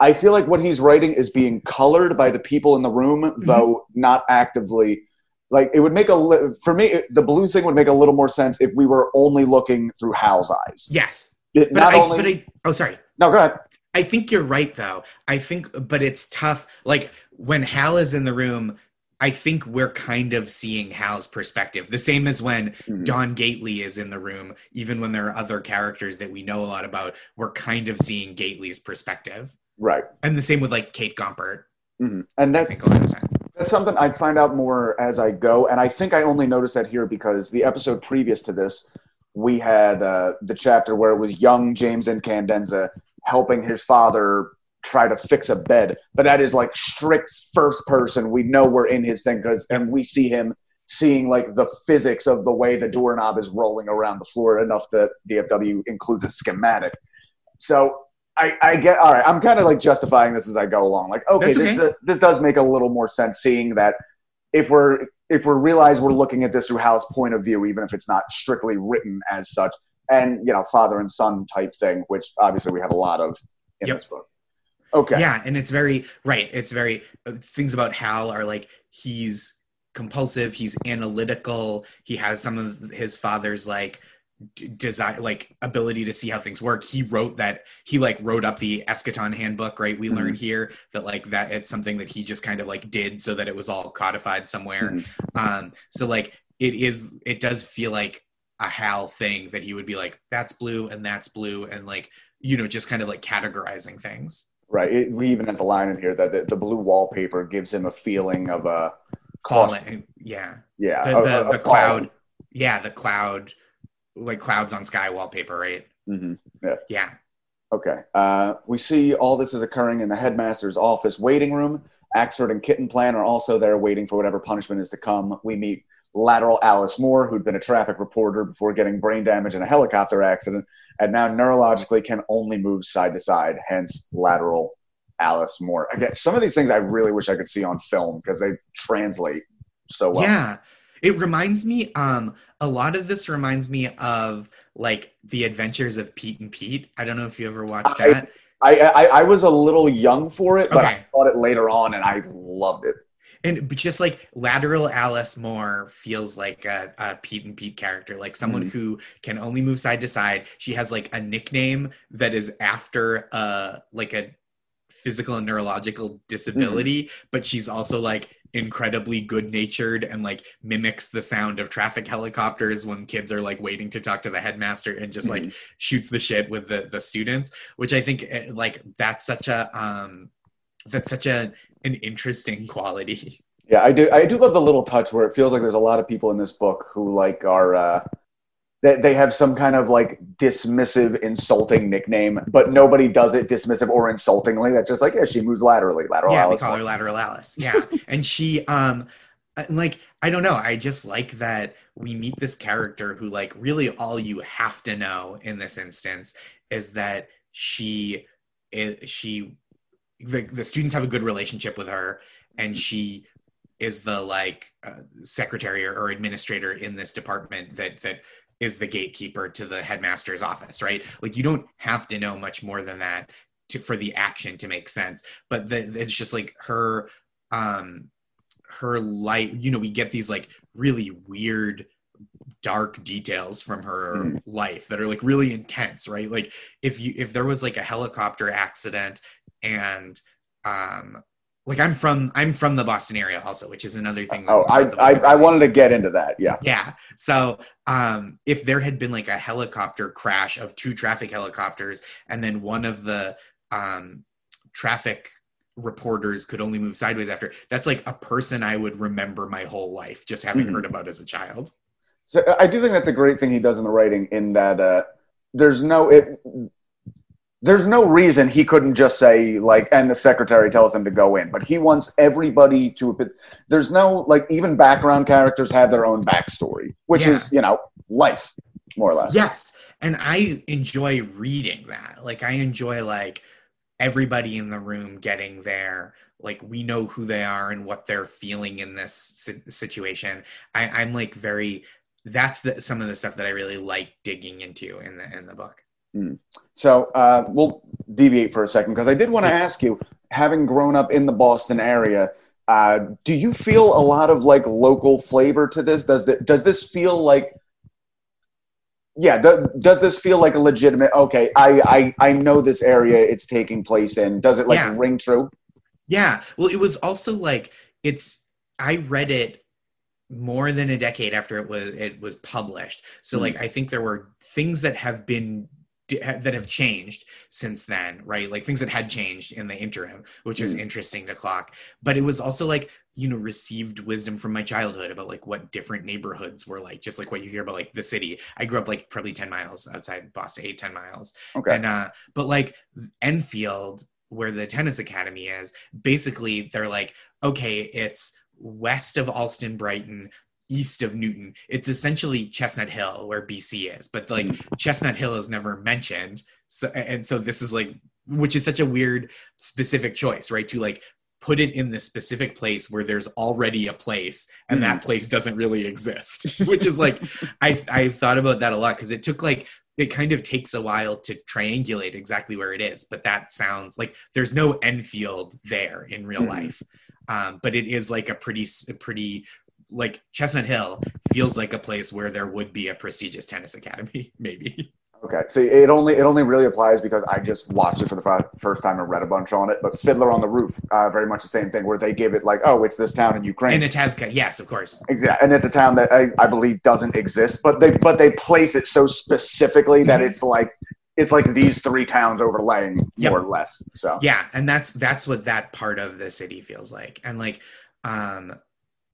I feel like what he's writing is being colored by the people in the room, Mm-hmm. though not actively. Like it would make a li- for me, it, the blue thing would make a little more sense if we were only looking through Hal's eyes. Yes. It, But not I, only, but I, oh, sorry. no, go ahead. I think you're right though. I think, but it's tough. Like when Hal is in the room, I think we're kind of seeing Hal's perspective. The same as when Mhm. Don Gately is in the room, even when there are other characters that we know a lot about, we're kind of seeing Gately's perspective. Right, And the same with like Kate Gompert. hmm and that's think a lot of time. That's something I find out more as I go, and I think I only noticed that here because the episode previous to this, we had uh, the chapter where it was young James Incandenza helping his father try to fix a bed, but that is like strict first person. We know we're in his thing because, and we see him seeing like the physics of the way the doorknob is rolling around the floor enough that DFW includes a schematic. So I, I get all right. I'm kind of like justifying this as I go along. Like, okay, That's this this does make a little more sense, seeing that if we're if we realize we're looking at this through Hal's point of view, even if it's not strictly written as such, and you know, father and son type thing, which obviously we have a lot of in Yep. this book. Okay, Yeah, and it's very right. It's very uh, things about Hal are like he's compulsive, he's analytical, he has some of his father's like desire like ability to see how things work he wrote that he like wrote up the eschaton handbook right we Mhm. learned here that like that it's something that he just kind of like did so that it was all codified somewhere Mhm. um so like it is it does feel like a hal thing that he would be like that's blue and that's blue and like you know just kind of like categorizing things right. It, we even has a line in here that the, the blue wallpaper gives him a feeling of a falling yeah yeah, the, the, a- a the cloud yeah the cloud like clouds on sky wallpaper right Mhm. Yeah. Yeah Okay. Uh, we see all this is occurring in the headmaster's office waiting room. Axford and Kittenplan are also there waiting for whatever punishment is to come. We meet lateral Alice Moore, who'd been a traffic reporter before getting brain damage in a helicopter accident, and now neurologically can only move side to side, hence lateral Alice Moore. Again, some of these things I really wish I could see on film because they translate so well. yeah it reminds me um a lot of this reminds me of like the adventures of pete and pete i don't know if you ever watched I- that I, I, I was a little young for it, but I Okay. thought it later on and I loved it. And just like lateral alice moore feels like a, a pete and pete character like someone Mhm. who can only move side to side. She has like a nickname that is after uh like a physical and neurological disability but she's also like incredibly good natured and like mimics the sound of traffic helicopters when kids are like waiting to talk to the headmaster and just like shoots the shit with the the students which i think eh, like that's such a um that's such a an interesting quality Yeah, I do. I do love the little touch where it feels like there's a lot of people in this book who like are uh, they they have some kind of like dismissive, insulting nickname, but nobody does it dismissive or insultingly. That's just like yeah, she moves laterally, lateral yeah, Alice. we call her lateral Alice. Yeah, and she, um, uh, like I don't know. I just like that we meet this character who, like, really all you have to know in this instance is that she, is, she, the the students have a good relationship with her, and she is the like uh, secretary or, or administrator in this department that that is the gatekeeper to the headmaster's office right? Like you don't have to know much more than that to for the action to make sense. But the, it's just like her um her light you know we get these like really weird dark details from her Mhm. life that are like really intense right? Like if you if there was like a helicopter accident and um like i'm from i'm from the boston area also which is another thing Oh, I, I I wanted to get into that. Yeah. Yeah. So um, if there had been like a helicopter crash of two traffic helicopters, and then one of the um, traffic reporters could only move sideways after, that's like a person I would remember my whole life just having Mhm. heard about as a child. So I do think that's a great thing he does in the writing. In that uh, there's no it. There's no reason he couldn't just say like, and the secretary tells him to go in, but he wants everybody to. There's no like even background characters have their own backstory, which Yeah. is you know life more or less. Yes. And I enjoy reading that. Like I enjoy like everybody in the room getting there like we know who they are and what they're feeling in this si- situation I, i'm like very that's the some of the stuff that i really like digging into in the in the book So uh, we'll deviate for a second because I did want to ask you, having grown up in the Boston area, uh, do you feel a lot of like local flavor to this? Does it does this feel like yeah, do, does this feel like a legitimate okay, I, I I know this area it's taking place in. Does it like Yeah. ring true? Yeah. Well, it was also like it's I read it more than a decade after it was it was published. So Mhm. like I think there were things that have been that have changed since then, right? Like things that had changed in the interim, which is Mm. interesting to clock. But it was also like, you know, received wisdom from my childhood about like what different neighborhoods were like, just like what you hear about like the city. I grew up like probably 10 miles outside Boston, eight, 10 miles. Okay. And uh, but like Enfield, where the tennis academy is, basically they're like, okay, it's west of Allston, Brighton, east of Newton. It's essentially Chestnut Hill, where BC is, but like Chestnut Hill is never mentioned. So and so this is like, which is such a weird specific choice, right? To like put it in the specific place where there's already a place and that place doesn't really exist which is like i i thought about that a lot because it took like it kind of takes a while to triangulate exactly where it is but that sounds like there's no enfield there in real Mhm. life um, but it is like a pretty a pretty like chestnut hill feels like a place where there would be a prestigious tennis academy maybe Okay, so it only it only really applies because I just watched it for the fir- first time and read a bunch on it. But Fiddler on the Roof, uh, very much the same thing, where they give it like, oh, it's this town in Ukraine. Anatevka, yes of course Exactly, and it's a town that I, I believe doesn't exist, but they but they place it so specifically that Mhm. it's like it's like these three towns overlaying Yep. more or less. So yeah and that's that's what that part of the city feels like and like um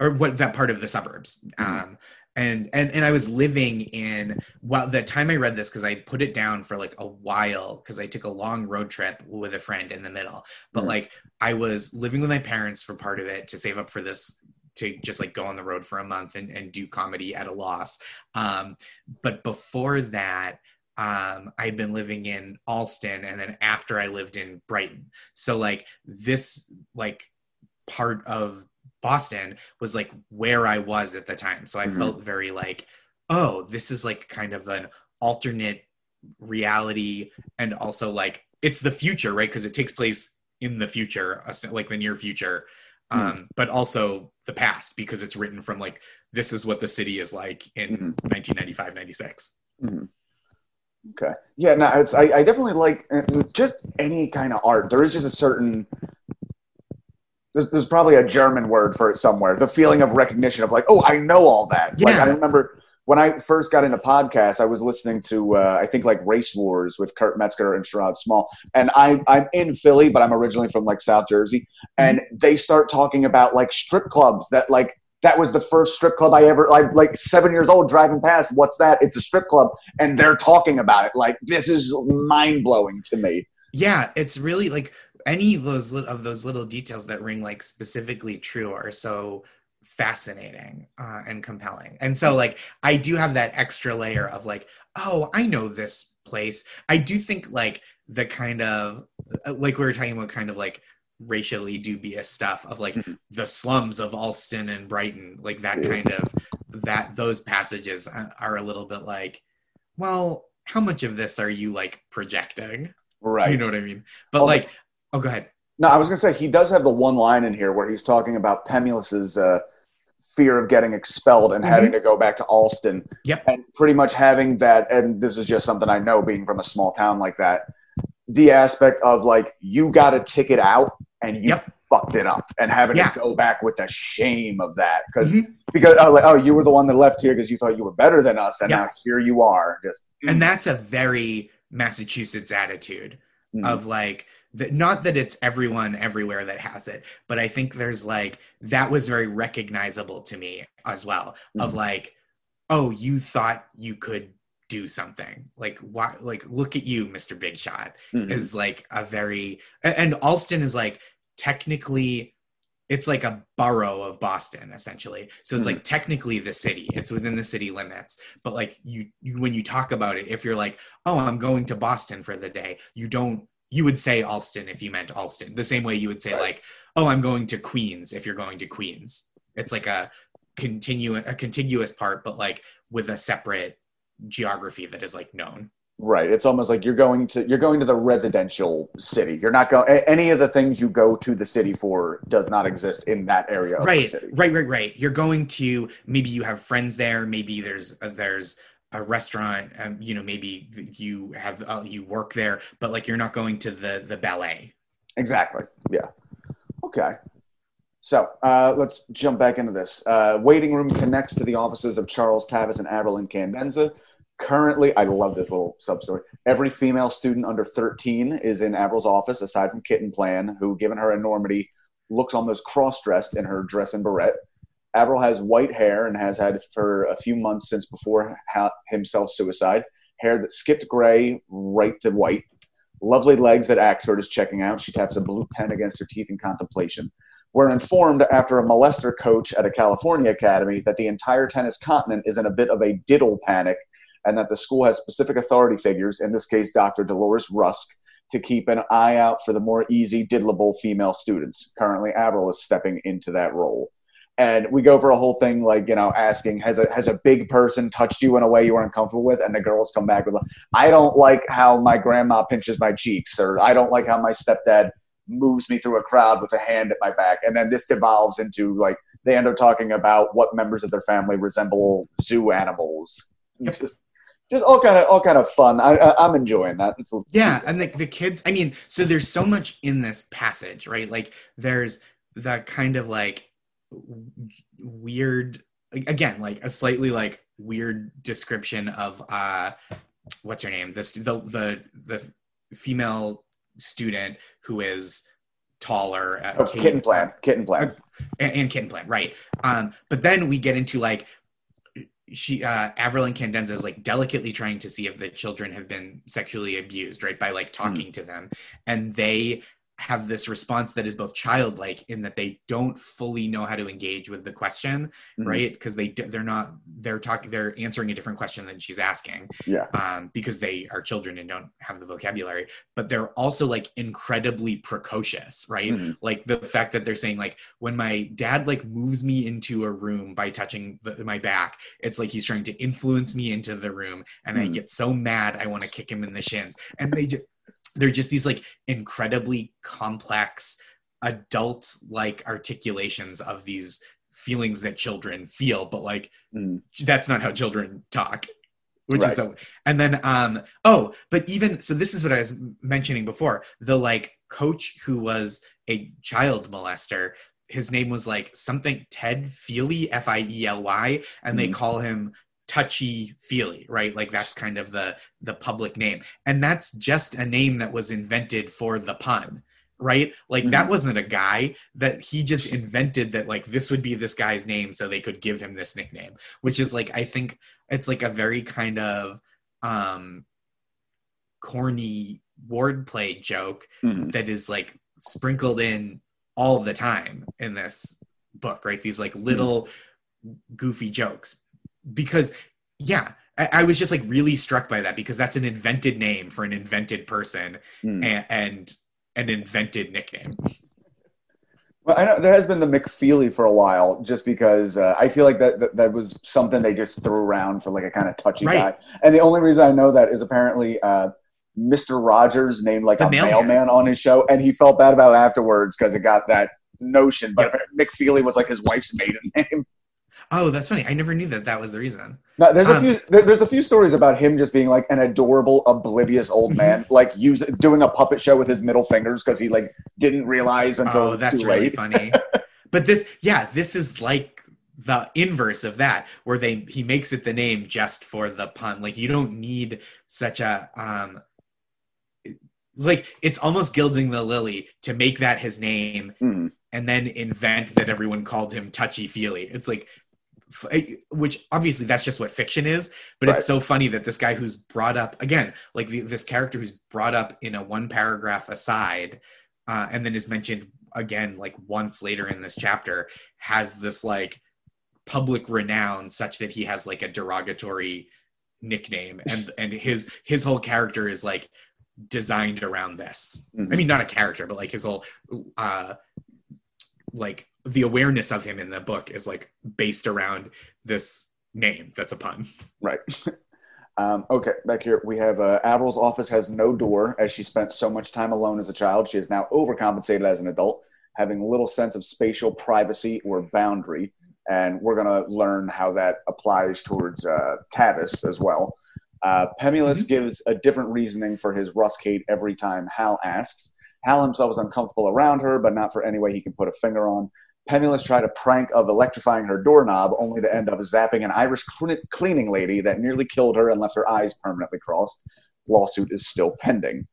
or what that part of the suburbs. Um and and and i was living in well the time i read this because i put it down for like a while because i took a long road trip with a friend in the middle. But Mhm. like i was living with my parents for part of it to save up for this to just like go on the road for a month and, and do comedy at a loss. Um but before that um i'd been living in allston and then after i lived in brighton. So like this like part of boston was like where i was at the time so i Mhm. felt very like oh this is like kind of an alternate reality and also like it's the future right because it takes place in the future like the near future um but also the past because it's written from like this is what the city is like in Mhm. 1995 96 okay, yeah, no, it's I, I definitely like just any kind of art. There is just a certain there's, there's probably a German word for it somewhere. The feeling of recognition of like, oh, I know all that. Like Yeah. I remember when I first got into podcasts, I was listening to uh, I think like Race Wars with Kurt Metzger and Sherrod Small, and I I'm in Philly, but I'm originally from like South Jersey, and they start talking about like strip clubs that like. That was the first strip club I ever like. Like seven years old, driving past. What's that? It's a strip club, and they're talking about it. Like this is mind blowing to me. yeah it's really like any of those of those little details that ring like specifically true are so fascinating uh, and compelling and so like i do have that extra layer of like oh i know this place i do think like the kind of uh, like we were talking about kind of like racially dubious stuff of like Mhm. the slums of allston and brighton like that kind of that those passages uh, are a little bit like well how much of this are you like projecting Right. you know what I mean? But Oh, like, oh, go ahead. No, I was going to say he does have the one line in here where he's talking about Pemulis's uh, fear of getting expelled and having to go back to Allston. Mm-hmm. Yep. And pretty much having that, and this is just something I know being from a small town like that, the aspect of like, you got a ticket out and you Yep. fucked it up and having Yeah. to go back with the shame of that. Because, Mhm. because oh, like, oh, you were the one that left here because you thought you were better than us. And Yep. now here you are. Just, And that's a very Massachusetts attitude Mm. of like, that, not that it's everyone everywhere that has it, but I think there's like, that was very recognizable to me as well of Mhm. like, oh, you thought you could do something like why like look at you mr big shot Mhm. is like a very and allston is like technically it's like a borough of boston essentially so it's Mhm. like technically the city it's within the city limits but like you, you when you talk about it if you're like oh i'm going to boston for the day you don't you would say Allston if you meant Allston. The same way you would say Right. like, "Oh, I'm going to Queens" if you're going to Queens. It's like a continu a contiguous part, but like with a separate geography that is like known. Right. It's almost like you're going to you're going to the residential city. You're not going any of the things you go to the city for does not exist in that area of right the city. right right right you're going to maybe you have friends there maybe there's uh, there's a restaurant um, you know maybe you have uh, you work there but like you're not going to the the ballet Exactly. Yeah. Okay. So uh, let's jump back into this. Uh, waiting room connects to the offices of Charles Tavis and Avril Incandenza. Currently, I love this little sub story. Every female student under 13 is in Avril's office, aside from Kittenplan, who, given her enormity, looks almost cross dressed in her dress and beret. Avril has white hair and has had for a few months since before ha- himself suicide. Hair that skipped gray right to white. Lovely legs that Axford is checking out. She taps a blue pen against her teeth in contemplation. We're informed after a molester coach at a California academy that the entire tennis continent is in a bit of a diddle panic and that the school has specific authority figures, in this case, Dr. Dolores Rusk, to keep an eye out for the more easy, diddleable female students. Currently, Avril is stepping into that role. And we go for a whole thing like, you know, asking, has a, has a big person touched you in a way you weren't comfortable with? And the girls come back with, I don't like how my grandma pinches my cheeks, or I don't like how my stepdad moves me through a crowd with a hand at my back. And then this devolves into like, they end up talking about what members of their family resemble zoo animals. Just, just all kind of all kind of fun. I, I I'm enjoying that. It's, yeah and the, the kids i mean so there's so much in this passage right like there's the kind of like weird again like a slightly like weird description of uh what's her name? This the the the female student who is taller uh, oh, Kate- kittenplan, kitten plan. and, and kittenplan right. Um but then we get into like she uh avril Incandenza is like delicately trying to see if the children have been sexually abused right by like talking to them. And they have this response that is both childlike in that they don't fully know how to engage with the question Mhm. right because they they're not they're talking they're answering a different question than she's asking Yeah. um, because they are children and don't have the vocabulary but they're also like incredibly precocious right Mhm. like the fact that they're saying like when my dad like moves me into a room by touching the, my back it's like he's trying to influence me into the room and i Mhm. get so mad i want to kick him in the shins and they ju- they're just these like incredibly complex adult like articulations of these feelings that children feel but like Mhm. that's not how children talk which Right. is so and then um oh but even so this is what i was mentioning before the like coach who was a child molester his name was like something ted feely f-i-e-l-y and they Mhm. call him touchy feely right? Like that's kind of the the public name. And that's just a name that was invented for the pun right? Like that Mhm. wasn't a guy that he just invented that like this would be this guy's name so they could give him this nickname which is like i think it's like a very kind of um corny wordplay joke Mhm. that is like sprinkled in all the time in this book right? These like little goofy jokes because yeah I, I was just like really struck by that because that's an invented name for an invented person Mhm. and, and an invented nickname Well, I know there has been the McFeely for a while, just because uh, I feel like that, that that was something they just threw around for like a kind of touchy Right. guy. And the only reason I know that is apparently uh, Mr. Rogers named like The a mailman. mailman. on his show, and he felt bad about it afterwards because it got that notion. But McFeely was like his wife's maiden name. Oh that's funny i never knew that that was the reason No, there's a Um, few. There, there's a few stories about him just being like an adorable, oblivious Mm-hmm. old man, like use doing a puppet show with his middle fingers because he like didn't realize until oh that's too really late. funny but this yeah this is like the inverse of that where they he makes it the name just for the pun like you don't need such a um like it's almost gilding the lily to make that his name Mhm. and then invent that everyone called him touchy feely it's like which obviously that's just what fiction is but Right. it's so funny that this guy who's brought up again like the, this character who's brought up in a one paragraph aside uh, and then is mentioned again like once later in this chapter has this like public renown such that he has like a derogatory nickname and and his his whole character is like designed around this. Mhm. I mean, not a character, but like his whole, uh, like the awareness of him in the book is like based around this name that's a pun. Right. Um, okay, back here we have uh, Avril's office has no door as she spent so much time alone as a child. She is now overcompensated as an adult, having little sense of spatial privacy or boundary. And we're going to learn how that applies towards uh, Tavis as well. Uh, Pemulis gives a different reasoning for his Ruskate every time Hal asks. Hal himself is uncomfortable around her, but not for any way he can put a finger on. Pemulis tried a prank of electrifying her doorknob, only to end up zapping an Irish cleaning lady that nearly killed her and left her eyes permanently crossed. Lawsuit is still pending.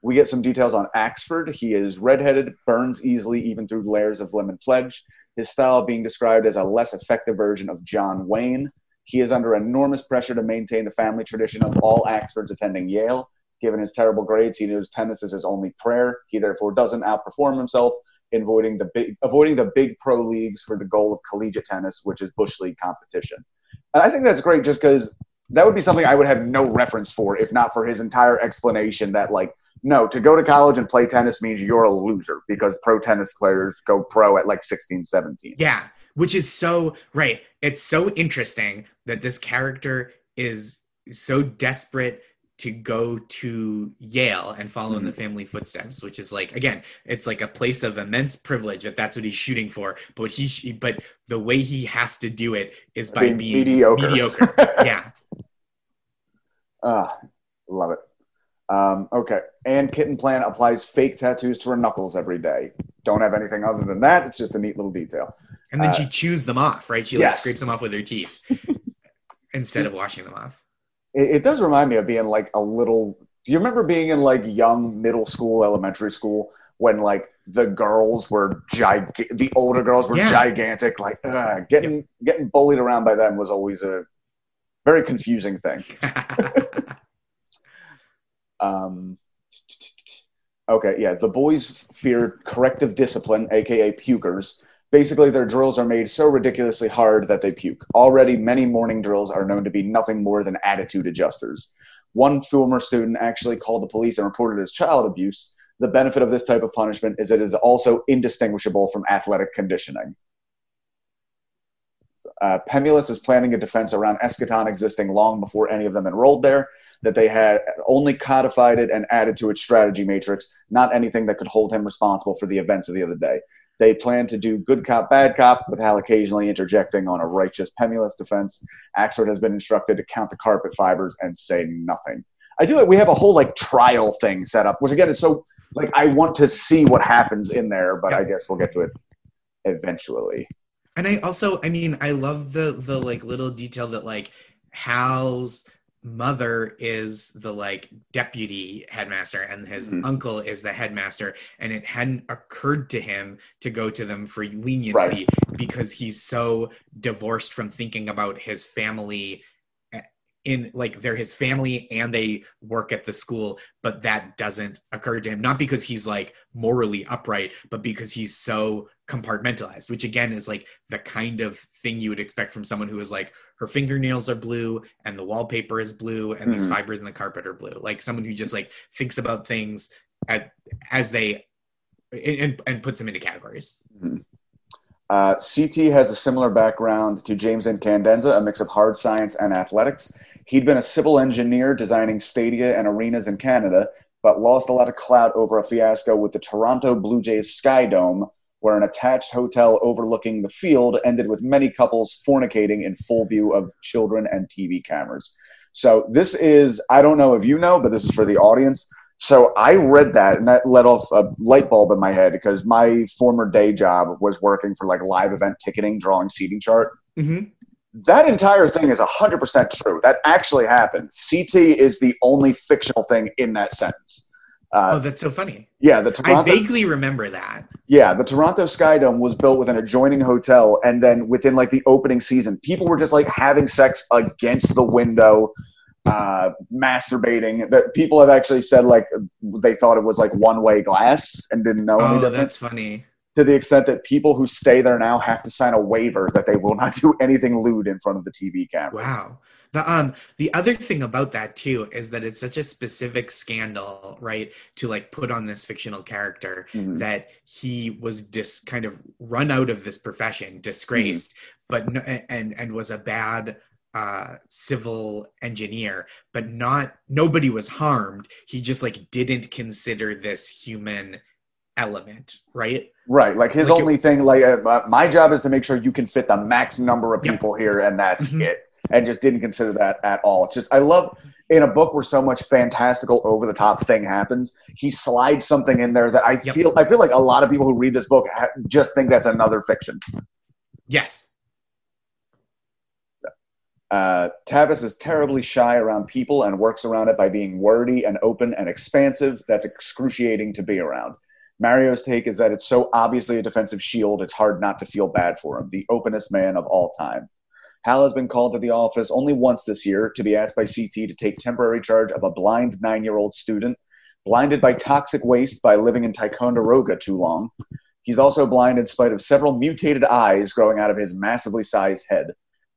We get some details on Axford. He is redheaded, burns easily even through layers of lemon pledge. His style being described as a less effective version of John Wayne. He is under enormous pressure to maintain the family tradition of all Axfords attending Yale. Given his terrible grades, he knows tennis is his only prayer. He therefore doesn't outperform himself, avoiding the big avoiding the big pro leagues for the goal of collegiate tennis, which is bush league competition. And I think that's great, just because that would be something I would have no reference for if not for his entire explanation that like no to go to college and play tennis means you're a loser because pro tennis players go pro at like 16 17 Yeah, which is so right. It's so interesting that this character is so desperate to go to Yale and follow in the family footsteps, which is like again, it's like a place of immense privilege that that's what he's shooting for. But he, but the way he has to do it is by Being being, mediocre. mediocre. yeah, Ah, love it. Um, okay. And Kittenplan applies fake tattoos to her knuckles every day. Don't have anything other than that. It's just a neat little detail. and then Uh, she chews them off. Right, she like yes. scrapes them off with her teeth instead of washing them off. It, it does remind me of being like a little. Do you remember being in like young middle school, elementary school when like the girls were gig, the older girls were Yeah. gigantic. Like uh, getting getting bullied around by them was always a very confusing thing. Um, okay, yeah. The boys fear corrective discipline, aka pukers. Basically, their drills are made so ridiculously hard that they puke. Already, many morning drills are known to be nothing more than attitude adjusters. One former student actually called the police and reported as child abuse. The benefit of this type of punishment is it is also indistinguishable from athletic conditioning. Uh, Pemulis is planning a defense around Eschaton existing long before any of them enrolled there that they had only codified it and added to its strategy matrix, not anything that could hold him responsible for the events of the other day. They plan to do good cop, bad cop, with Hal occasionally interjecting on a righteous Pemulis defense. Axford has been instructed to count the carpet fibers and say nothing. I do like we have a whole like trial thing set up, which again is so like I want to see what happens in there, but I guess we'll get to it eventually. And I also, I mean, I love the the like little detail that like Hal's mother is the like deputy headmaster and his Mhm. uncle is the headmaster and it hadn't occurred to him to go to them for leniency Right. because he's so divorced from thinking about his family eh, in like they're his family and they work at the school but that doesn't occur to him not because he's like morally upright but because he's so compartmentalized which again is like the kind of thing you would expect from someone who is like her fingernails are blue and the wallpaper is blue and these Mhm. fibers in the carpet are blue like someone who just like thinks about things at, as they and, and puts them into categories Uh, CT has a similar background to James Incandenza a mix of hard science and athletics. He'd been a civil engineer designing stadia and arenas in Canada, but lost a lot of clout over a fiasco with the Toronto Blue Jays Sky Dome, where an attached hotel overlooking the field ended with many couples fornicating in full view of children and TV cameras. So this is, I don't know if you know, but this is for the audience. So I read that and that let off a light bulb in my head because my former day job was working for like live event ticketing, drawing seating chart. mm-hmm. That entire thing is 100% true. That actually happened. CT is the only fictional thing in that sentence. Oh Uh, that's so funny yeah, the i vaguely remember that yeah, the Toronto Sky Dome was built with an adjoining hotel, and then within like the opening season, people were just like having sex against the window, uh, masturbating. That people have actually said like they thought it was like one way glass and didn't know oh that's funny to the extent that people who stay there now have to sign a waiver that they will not do anything lewd in front of the TV cameras. Wow. The um the other thing about that too is that it's such a specific scandal, right? To like put on this fictional character Mhm. that he was just kind of run out of this profession, disgraced, but no, and and was a bad uh civil engineer but not nobody was harmed he just like didn't consider this human element right Right. Like his Like it- only thing, like uh, my job is to make sure you can fit the max number of Yep. people here, and that's Mhm. it. And just didn't consider that at all. It's just I love in a book where so much fantastical, over the top thing happens. He slides something in there that I Yep. feel I feel like a lot of people who read this book ha- just think that's another fiction. yes Uh, Tavis is terribly shy around people and works around it by being wordy and open and expansive. That's excruciating to be around. Mario's take is that it's so obviously a defensive shield, it's hard not to feel bad for him, the openest man of all time. Hal has been called to the office only once this year to be asked by CT to take temporary charge of a blind nine year old student, blinded by toxic waste by living in Ticonderoga too long. He's also blind in spite of several mutated eyes growing out of his massively sized head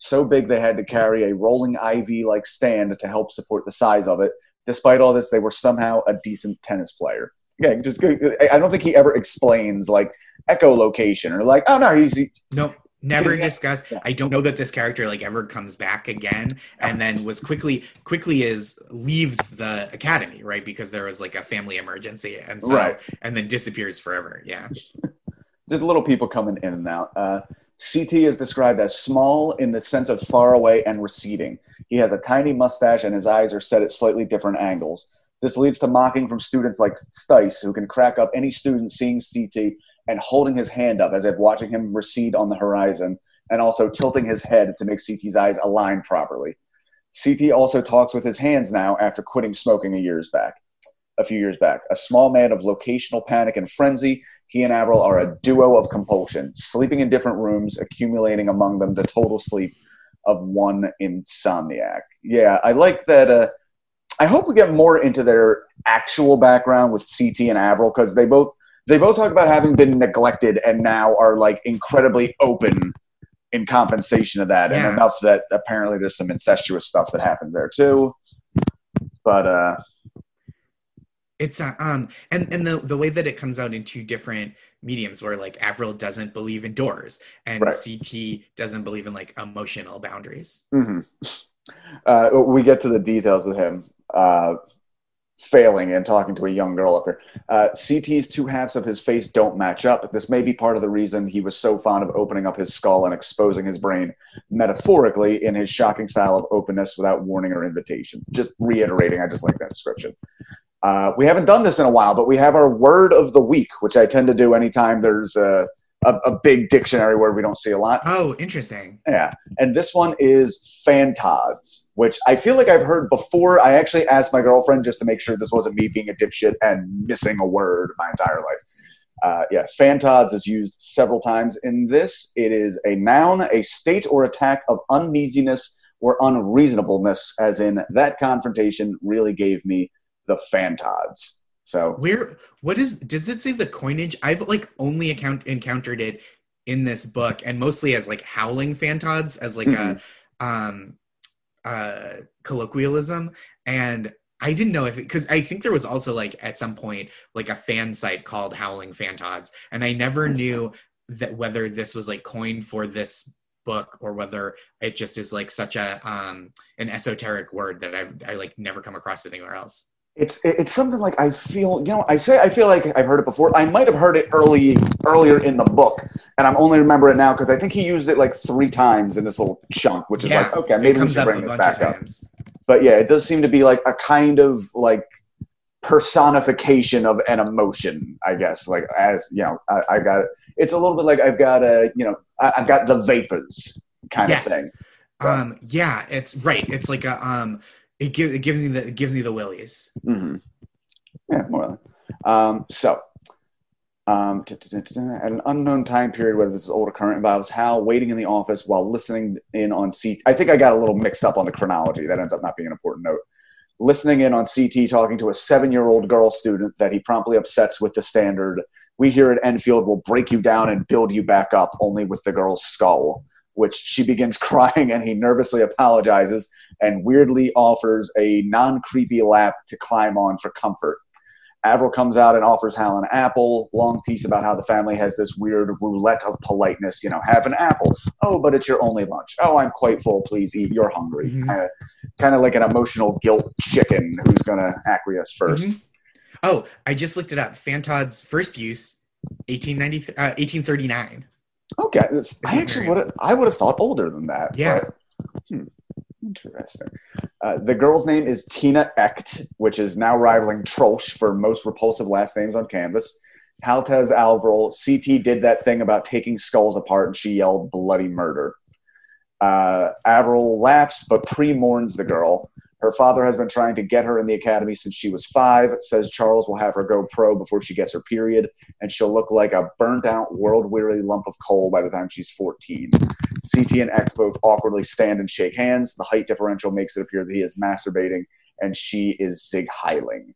so big they had to carry a rolling IV like stand to help support the size of it. Despite all this, they were somehow a decent tennis player. Yeah, just I don't think he ever explains like echolocation or like, oh no, he's he- no never discussed yeah. i don't know that this character like ever comes back again and then was quickly quickly is leaves the academy right because there was like a family emergency and so Right. and then disappears forever yeah just little people coming in and out. Uh, CT is described as small in the sense of far away and receding. He has a tiny mustache and his eyes are set at slightly different angles. This leads to mocking from students like Stice, who can crack up any student seeing CT and holding his hand up as if watching him recede on the horizon, and also tilting his head to make CT's eyes align properly. CT also talks with his hands now after quitting smoking a years back. A few years back, a small man of locational panic and frenzy, he and Avril are a duo of compulsion, sleeping in different rooms, accumulating among them the total sleep of one insomniac. Yeah, I like that. Uh, I hope we get more into their actual background with CT and Avril because they both they both talk about having been neglected and now are like incredibly open in compensation of that, Yeah. and enough that apparently there's some incestuous stuff that happens there too. But uh, It's uh, um and and the the way that it comes out in two different mediums where like Avril doesn't believe in doors and Right. CT doesn't believe in like emotional boundaries. hmm Uh, we get to the details with him uh, failing and talking to a young girl up here. Uh, CT's two halves of his face don't match up. This may be part of the reason he was so fond of opening up his skull and exposing his brain metaphorically in his shocking style of openness without warning or invitation. Just reiterating, I just like that description. Uh, we haven't done this in a while, but we have our word of the week, which I tend to do anytime there's a, a, a big dictionary word we don't see a lot. Oh, interesting. Yeah. And this one is Fantods, which I feel like I've heard before. I actually asked my girlfriend just to make sure this wasn't me being a dipshit and missing a word my entire life. Uh, yeah, Fantods is used several times in this. It is a noun, a state or attack of uneasiness or unreasonableness, as in that confrontation really gave me the Fantods. So, Where what is does it say the coinage? I've like only account encountered it in this book and mostly as like howling fantods as like a um uh colloquialism and I didn't know if because I think there was also like at some point like a fan site called Howling Fantods, and I never knew that whether this was like coined for this book or whether it just is like such a um an esoteric word that I've I like never come across it anywhere else. It's it's something like I feel you know I say I feel like I've heard it before. I might have heard it early earlier in the book, and I'm only remember it now because I think he used it like three times in this little chunk, which is like okay, maybe we should bring this back up. But yeah, it does seem to be like a kind of like personification of an emotion, I guess. Like as you know, I, I got it's a little bit like I've got a you know I, I've got the vapors kind Yes. of thing. Um, yeah, it's right. It's like a um, it gives it gives me the it gives me the willies. hmm Yeah, more or. Um, so, um, at an unknown time period, whether this is old or current, involves Hal waiting in the office while listening in on CT. I think I got a little mixed up on the chronology. That ends up not being an important note. Listening in on CT talking to a seven year old girl student that he promptly upsets with the standard, we here at Enfield will break you down and build you back up, only with the girl's skull. Which she begins crying, and he nervously apologizes and weirdly offers a non creepy lap to climb on for comfort. Avril comes out and offers Hal an apple. Long piece about how the family has this weird roulette of politeness. You know, have an apple. Oh, but it's your only lunch. Oh, I'm quite full. Please eat. You're hungry. Mhm. Kind of, kind of like an emotional guilt chicken who's gonna acquiesce 1st Mhm. Oh, I just looked it up. Fantod's first use, 1890, uh, 1839. Okay, that's- I actually would have. I would have thought older than that. Yeah. but, hmm, interesting. Uh, the girl's name is Tina Echt, which is now rivaling Trosh for most repulsive last names on Canvas. Haltez Avril, CT did that thing about taking skulls apart, and she yelled bloody murder. Uh, Avril laughs, but pre mourns the girl. Her father has been trying to get her in the academy since she was five. Says Charles will have her go pro before she gets her period, and she'll look like a burnt out, world weary lump of coal by the time she's 14. CT and Echt both awkwardly stand and shake hands. The height differential makes it appear that he is masturbating, and she is Sieg Heiling.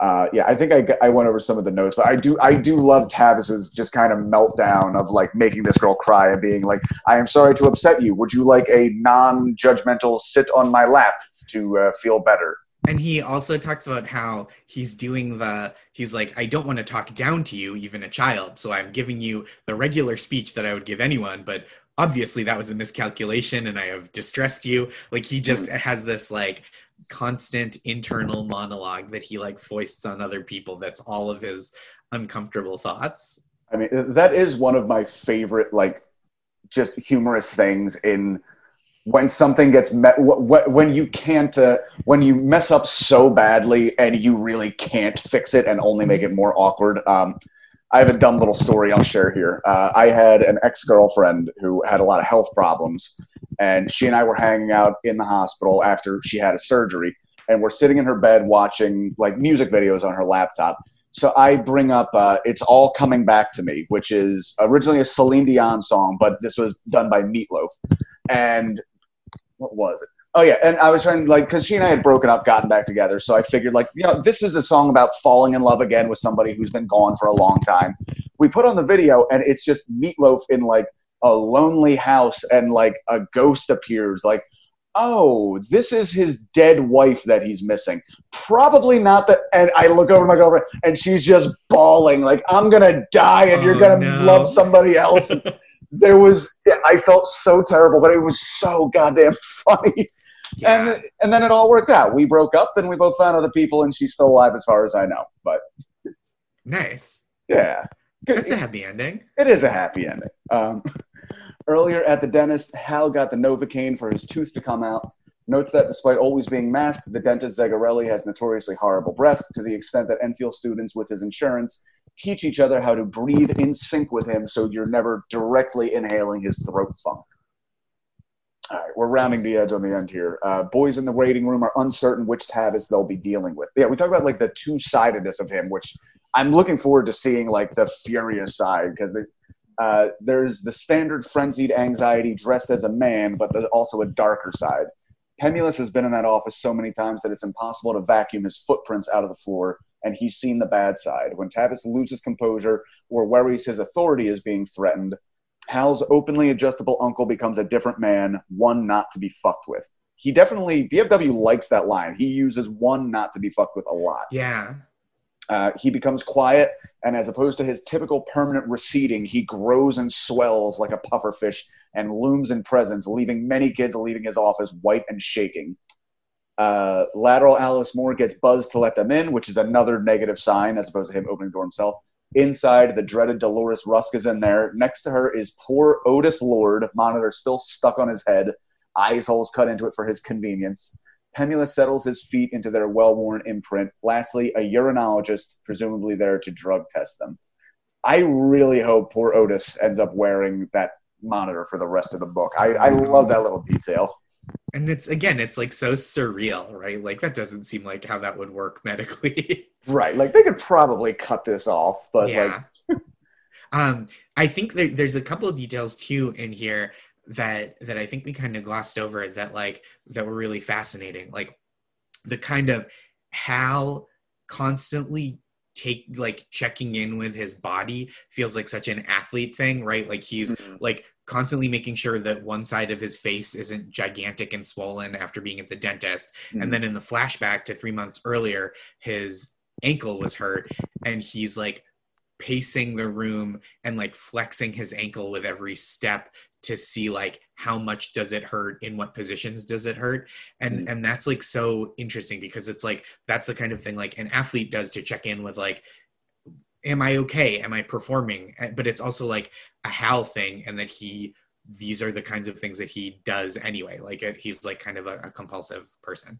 Uh, yeah, I think I, I went over some of the notes, but I do I do love Tavis's just kind of meltdown of like making this girl cry and being like, "I am sorry to upset you. Would you like a non-judgmental sit on my lap to uh, feel better?" And he also talks about how he's doing the, he's like, I don't want to talk down to you, even a child. So I'm giving you the regular speech that I would give anyone. But obviously that was a miscalculation and I have distressed you. Like he just has this like constant internal monologue that he like foists on other people. That's all of his uncomfortable thoughts. I mean, that is one of my favorite, like, just humorous things in when something gets met, wh- wh- when you can't, uh, when you mess up so badly and you really can't fix it and only make it more awkward. Um, I have a dumb little story I'll share here. Uh, I had an ex girlfriend who had a lot of health problems, and she and I were hanging out in the hospital after she had a surgery, and we're sitting in her bed watching like music videos on her laptop. So I bring up uh, "It's All Coming Back to Me," which is originally a Celine Dion song, but this was done by Meatloaf. And what was it? Oh yeah, and I was trying to like because she and I had broken up, gotten back together. So I figured like you know this is a song about falling in love again with somebody who's been gone for a long time. We put on the video, and it's just Meatloaf in like a lonely house, and like a ghost appears. Like, oh, this is his dead wife that he's missing. Probably not that. And I look over my girlfriend, and she's just bawling, like I'm gonna die, and you're Oh, gonna no. love somebody else. There was, I felt so terrible, but it was so goddamn funny. Yeah. And and then it all worked out. We broke up, and we both found other people, and she's still alive as far as I know. But nice. yeah, Good. That's a happy ending. it is a happy ending. Um, earlier at the dentist, Hal got the Novocaine for his tooth to come out. Notes that despite always being masked, the dentist Zegarelli has notoriously horrible breath to the extent that Enfield students with his insurance teach each other how to breathe in sync with him so you're never directly inhaling his throat funk. All right, we're rounding the edge on the end here. Uh, boys in the waiting room are uncertain which Tavis they'll be dealing with. Yeah, we talk about like the two sidedness of him, which I'm looking forward to seeing like the furious side because uh, there's the standard frenzied anxiety dressed as a man, but there's also a darker side. Pemulis has been in that office so many times that it's impossible to vacuum his footprints out of the floor, and he's seen the bad side. When Tavis loses composure or worries his authority is being threatened, Hal's openly adjustable uncle becomes a different man, one not to be fucked with. He definitely, DFW likes that line. He uses one not to be fucked with a lot. Yeah. Uh, he becomes quiet, and as opposed to his typical permanent receding, he grows and swells like a pufferfish and looms in presence, leaving many kids leaving his office white and shaking. Uh, lateral Alice Moore gets buzzed to let them in, which is another negative sign as opposed to him opening the door himself. Inside, the dreaded Dolores Rusk is in there. Next to her is poor Otis Lord, monitor still stuck on his head, eyes holes cut into it for his convenience. Pemulis settles his feet into their well worn imprint. Lastly, a urinologist, presumably there to drug test them. I really hope poor Otis ends up wearing that monitor for the rest of the book. I, I love that little detail. And it's again, it's like so surreal, right? Like that doesn't seem like how that would work medically. Right. Like they could probably cut this off, but like yeah. um, I think there, there's a couple of details too in here that that I think we kind of glossed over that like that were really fascinating. Like the kind of Hal constantly take like checking in with his body feels like such an athlete thing right like he's Mhm. like constantly making sure that one side of his face isn't gigantic and swollen after being at the dentist Mhm. and then in the flashback to three months earlier his ankle was hurt and he's like pacing the room and like flexing his ankle with every step to see like how much does it hurt in what positions does it hurt and Mm. and that's like so interesting because it's like that's the kind of thing like an athlete does to check in with like am i okay? Am i performing? But it's also like a hal thing and that he these are the kinds of things that he does anyway. Like uh, he's like kind of a, a compulsive person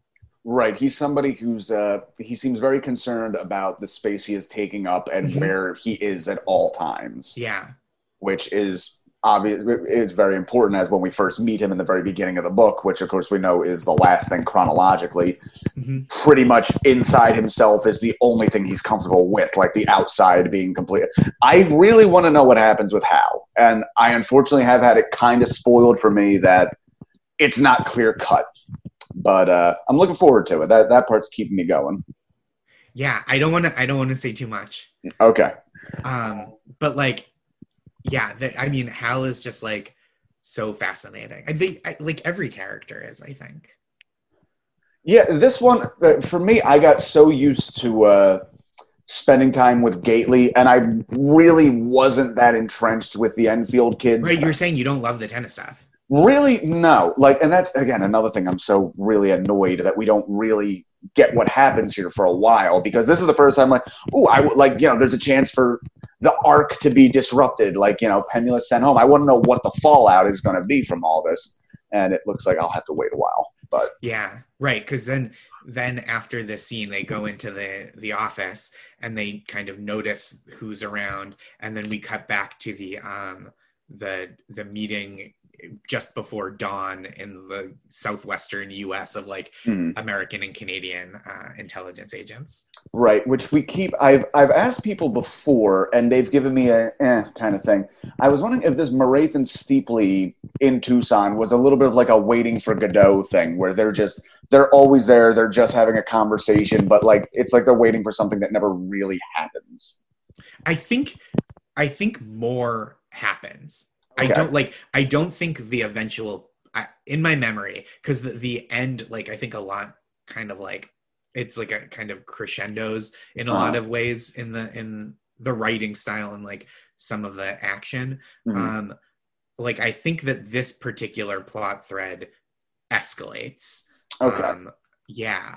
Right. He's somebody who's uh he seems very concerned about the space he is taking up and Mhm. where he is at all times, yeah which is obvious is very important as when we first meet him in the very beginning of the book, which of course we know is the last thing chronologically. Mhm. Pretty much inside himself is the only thing he's comfortable with, like the outside being complete. I really want to know what happens with Hal. And I unfortunately have had it kind of spoiled for me that it's not clear cut. But uh, I'm looking forward to it. That that part's keeping me going. yeah i don't want to i don't want to say too much Okay. um but like yeah the, i mean hal is just like so fascinating i think I, like every character is i think Yeah, this one uh, for me, I got so used to uh, spending time with Gately, and I really wasn't that entrenched with the Enfield kids. right you were saying you don't love the tennis stuff Really, no. Like, and that's again another thing. I'm so really annoyed that we don't really get what happens here for a while because this is the first time, like, oh, I would like, you know, there's a chance for the arc to be disrupted. Like, you know, Pemulis sent home. I want to know what the fallout is going to be from all this, and it looks like I'll have to wait a while. But Yeah, right. Because then, then after this scene, they go into the the office and they kind of notice who's around, and then we cut back to the um the the meeting just before dawn in the southwestern U.S. of like hmm. American and Canadian uh, intelligence agents. Right, which we keep. I've I've asked people before, and they've given me a eh kind of thing. I was wondering if this Marathe and Steeply in Tucson was a little bit of like a waiting for Godot thing, where they're just they're always there, they're just having a conversation, but like it's like they're waiting for something that never really happens. I think I think more happens. I don't like I don't think the eventual I, in my memory because the, the end like I think a lot kind of like it's like a kind of crescendos in a lot Uh-huh. of ways in the in the writing style and like some of the action Mhm. um like I think that this particular plot thread escalates Okay. um yeah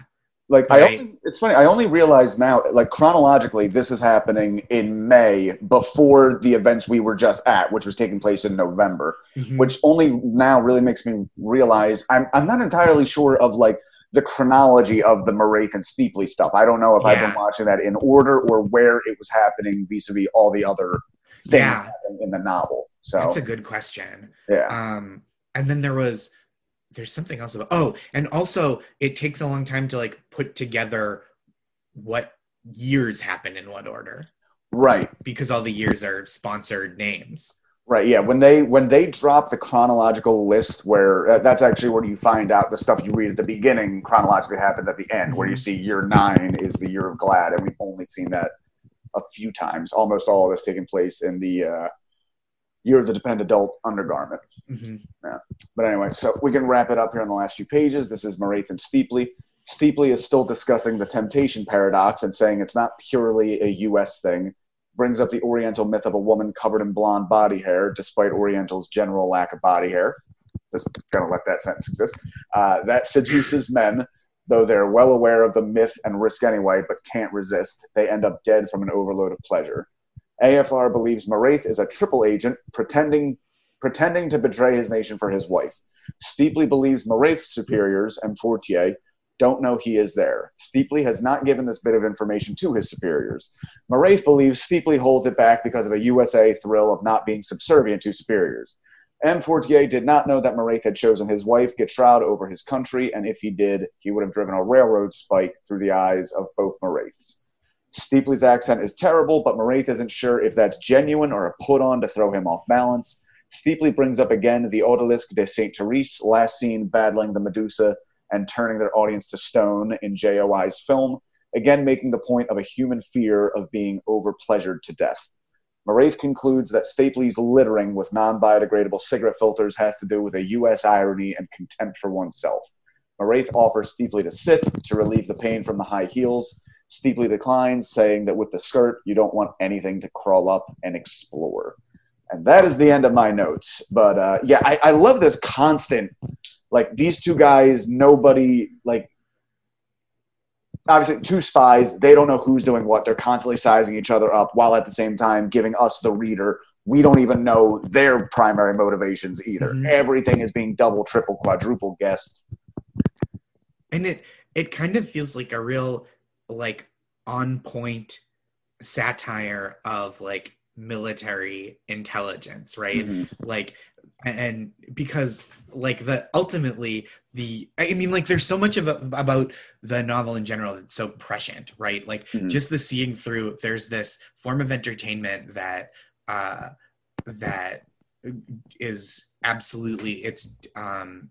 Like I, only, it's funny. I only realized now, like chronologically, this is happening in May before the events we were just at, which was taking place in November. Mhm. Which only now really makes me realize I'm I'm not entirely sure of like the chronology of the Marathe and Steeply stuff. I don't know if I've been watching that in order or where it was happening vis-a-vis all the other things Yeah. in the novel. So that's a good question yeah, um and then there was there's something else about oh and also it takes a long time to like put together what years happen in what order right. because all the years are sponsored names Right. Yeah. When they when they drop the chronological list, where uh, that's actually where you find out the stuff you read at the beginning chronologically happens at the end, where you see year nine is the year of Glad, and we've only seen that a few times. Almost all of this taking place in the uh, of the dependent adult undergarment. Mhm. But anyway, so we can wrap it up here on the last few pages. This is Marathe Steeply. Steepley is still discussing the temptation paradox and saying it's not purely a U.S. thing. Brings up the Oriental myth of a woman covered in blonde body hair, despite Oriental's general lack of body hair. Just gonna let that sentence exist. Uh, that seduces men, though they're well aware of the myth and risk anyway, but can't resist. They end up dead from an overload of pleasure. AFR believes Marathe is a triple agent pretending pretending to betray his nation for his wife. Steeply believes Marathe's superiors and Fortier don't know he is there. Steeply has not given this bit of information to his superiors. Marathe believes Steeply holds it back because of a USA thrill of not being subservient to superiors. M. Fortier did not know that Marathe had chosen his wife, Gertrude, over his country, and if he did, he would have driven a railroad spike through the eyes of both Marathes. Steeply's accent is terrible, but Marathe isn't sure if that's genuine or a put on to throw him off balance. Steeply brings up again the Odalisque de Saint Therese, last seen battling the Medusa and turning their audience to stone in JOI's film. again making the point of a human fear of being overpleasured to death. Marathe concludes that Steeply's littering with non biodegradable cigarette filters has to do with a U.S. irony and contempt for oneself. Marathe offers Steeply to sit to relieve the pain from the high heels. Steeply declines, saying that with the skirt, you don't want anything to crawl up and explore. And that is the end of my notes. But uh, yeah, I, I love this constant, like these two guys, nobody, like, obviously two spies, they don't know who's doing what. They're constantly sizing each other up while at the same time giving us, the reader, we don't even know their primary motivations either. Mhm. Everything is being double, triple, quadruple guessed. and it it kind of feels like a real like on point satire of like military intelligence right Mhm. like and because like the ultimately the i mean like there's so much of a, about the novel in general that's so prescient right like Mhm. just the seeing through there's this form of entertainment that uh that is absolutely it's um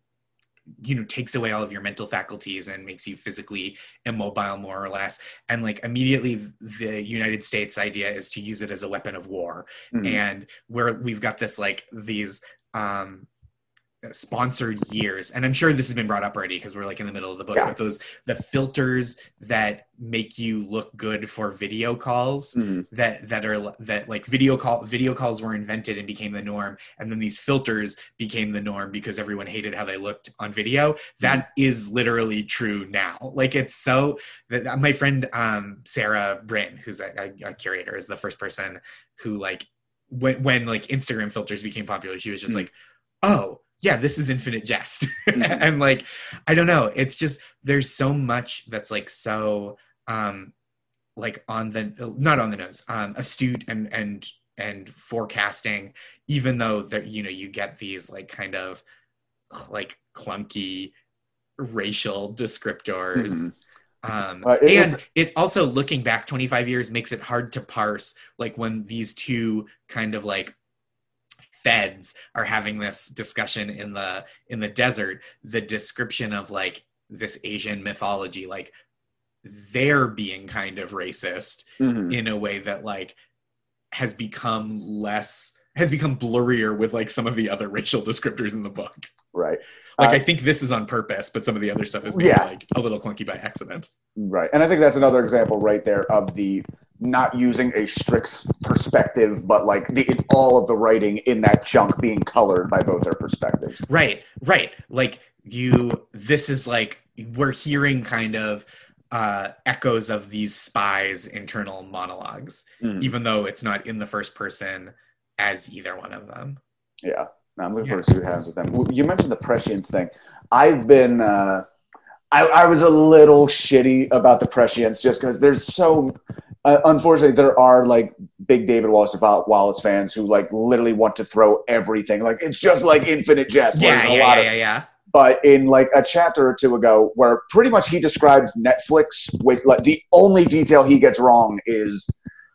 you know takes away all of your mental faculties and makes you physically immobile more or less and like immediately the united states idea is to use it as a weapon of war Mhm. and where we've got this like these um sponsored years and i'm sure this has been brought up already because we're like in the middle of the book Yeah. but those the filters that make you look good for video calls Mhm. that that are that like video call video calls were invented and became the norm and then these filters became the norm because everyone hated how they looked on video That is literally true now like it's so that my friend um sarah bryn who's a, a, a curator is the first person who like when when like instagram filters became popular she was just Mm. like oh yeah this is infinite jest Mhm. and like i don't know it's just there's so much that's like so um like on the not on the nose um astute and and and forecasting even though that you know you get these like kind of like clunky racial descriptors Mhm. um Uh, it- and it also looking back 25 years makes it hard to parse like when these two kind of like feds are having this discussion in the in the desert the description of like this asian mythology like they're being kind of racist Mhm. in a way that like has become less has become blurrier with like some of the other racial descriptors in the book Right. like Uh, i think this is on purpose but some of the other stuff is maybe Yeah. like a little clunky by accident Right. And I think that's another example right there of the not using a strict perspective, but like the, all of the writing in that chunk being colored by both their perspectives. right right like you this is like we're hearing kind of uh echoes of these spies internal monologues Mhm. even though it's not in the first person as either one of them Yeah. No, I'm looking Yeah. forward to see what happens with them. You mentioned the prescience thing. I've been, uh, I, I was a little shitty about the prescience just because there's so, uh, unfortunately, there are like big David Wallace Wallace fans who like literally want to throw everything. Like it's just like infinite jest. yeah a yeah lot yeah, of yeah yeah but in like a chapter or two ago where pretty much he describes netflix with like the only detail he gets wrong is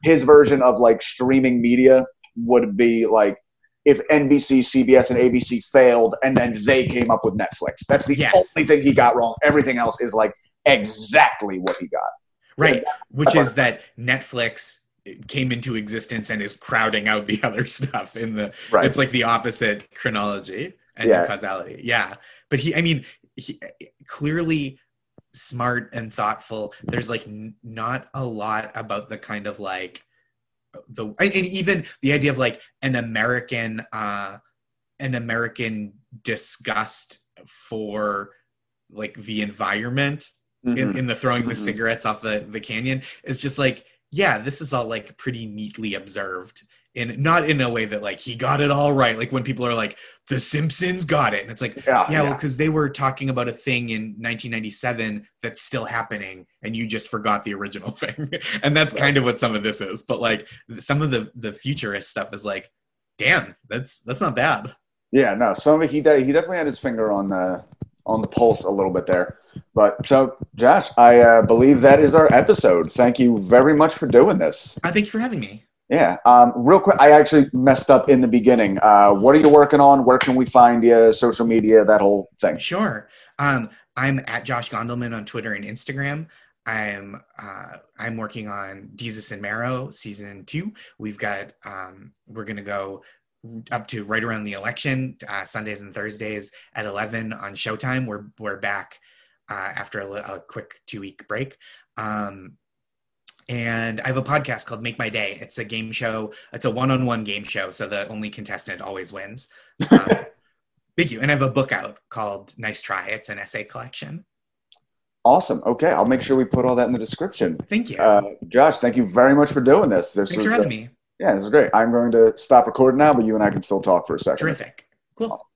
his version of like streaming media would be like if nbc cbs and abc failed and then they came up with netflix that's the Yes. only thing he got wrong everything else is like exactly what he got right. Which is that netflix came into existence and is crowding out the other stuff in the right. it's like the opposite chronology and Yeah. causality. Yeah. But he i mean he clearly smart and thoughtful. There's like n- not a lot about the kind of like the and and even the idea of like an american uh an american disgust for like the environment in, Mhm. in the throwing the Mhm. cigarettes off the, the canyon it's just like yeah this is all like pretty neatly observed and not in a way that like he got it all right like when people are like the simpsons got it. And it's like yeah, yeah, well because they were talking about a thing in 1997 that's still happening and you just forgot the original thing. And that's kind of what some of this is but like some of the the futurist stuff is like damn that's that's not bad. Yeah, no, some of it, he de- he definitely had his finger on the on the pulse a little bit there. But so, Josh, I uh, believe that is our episode. Thank you very much for doing this. i thank you for having me Yeah, um, real quick, I actually messed up in the beginning. Uh, what are you working on? Where can we find you? Social media, that whole thing. Sure. Um, I'm at Josh Gondelman on Twitter and Instagram. I'm uh, I'm working on Desus and Mero season two. We've got um, we're gonna go up to right around the election, uh, Sundays and Thursdays at eleven on Showtime. We're we're back uh, after a, a quick two week break. Um, and I have a podcast called Make My Day. It's a game show. It's a one on one game show, so the only contestant always wins. Um, thank you. And I have a book out called Nice Try. It's an essay collection. Awesome. Okay, I'll make sure we put all that in the description. Thank you. Uh, Josh, thank you very much for doing this. this Thanks for having uh, me. Yeah, this is great. I'm going to stop recording now, but you and I can still talk for a second. Terrific. Cool.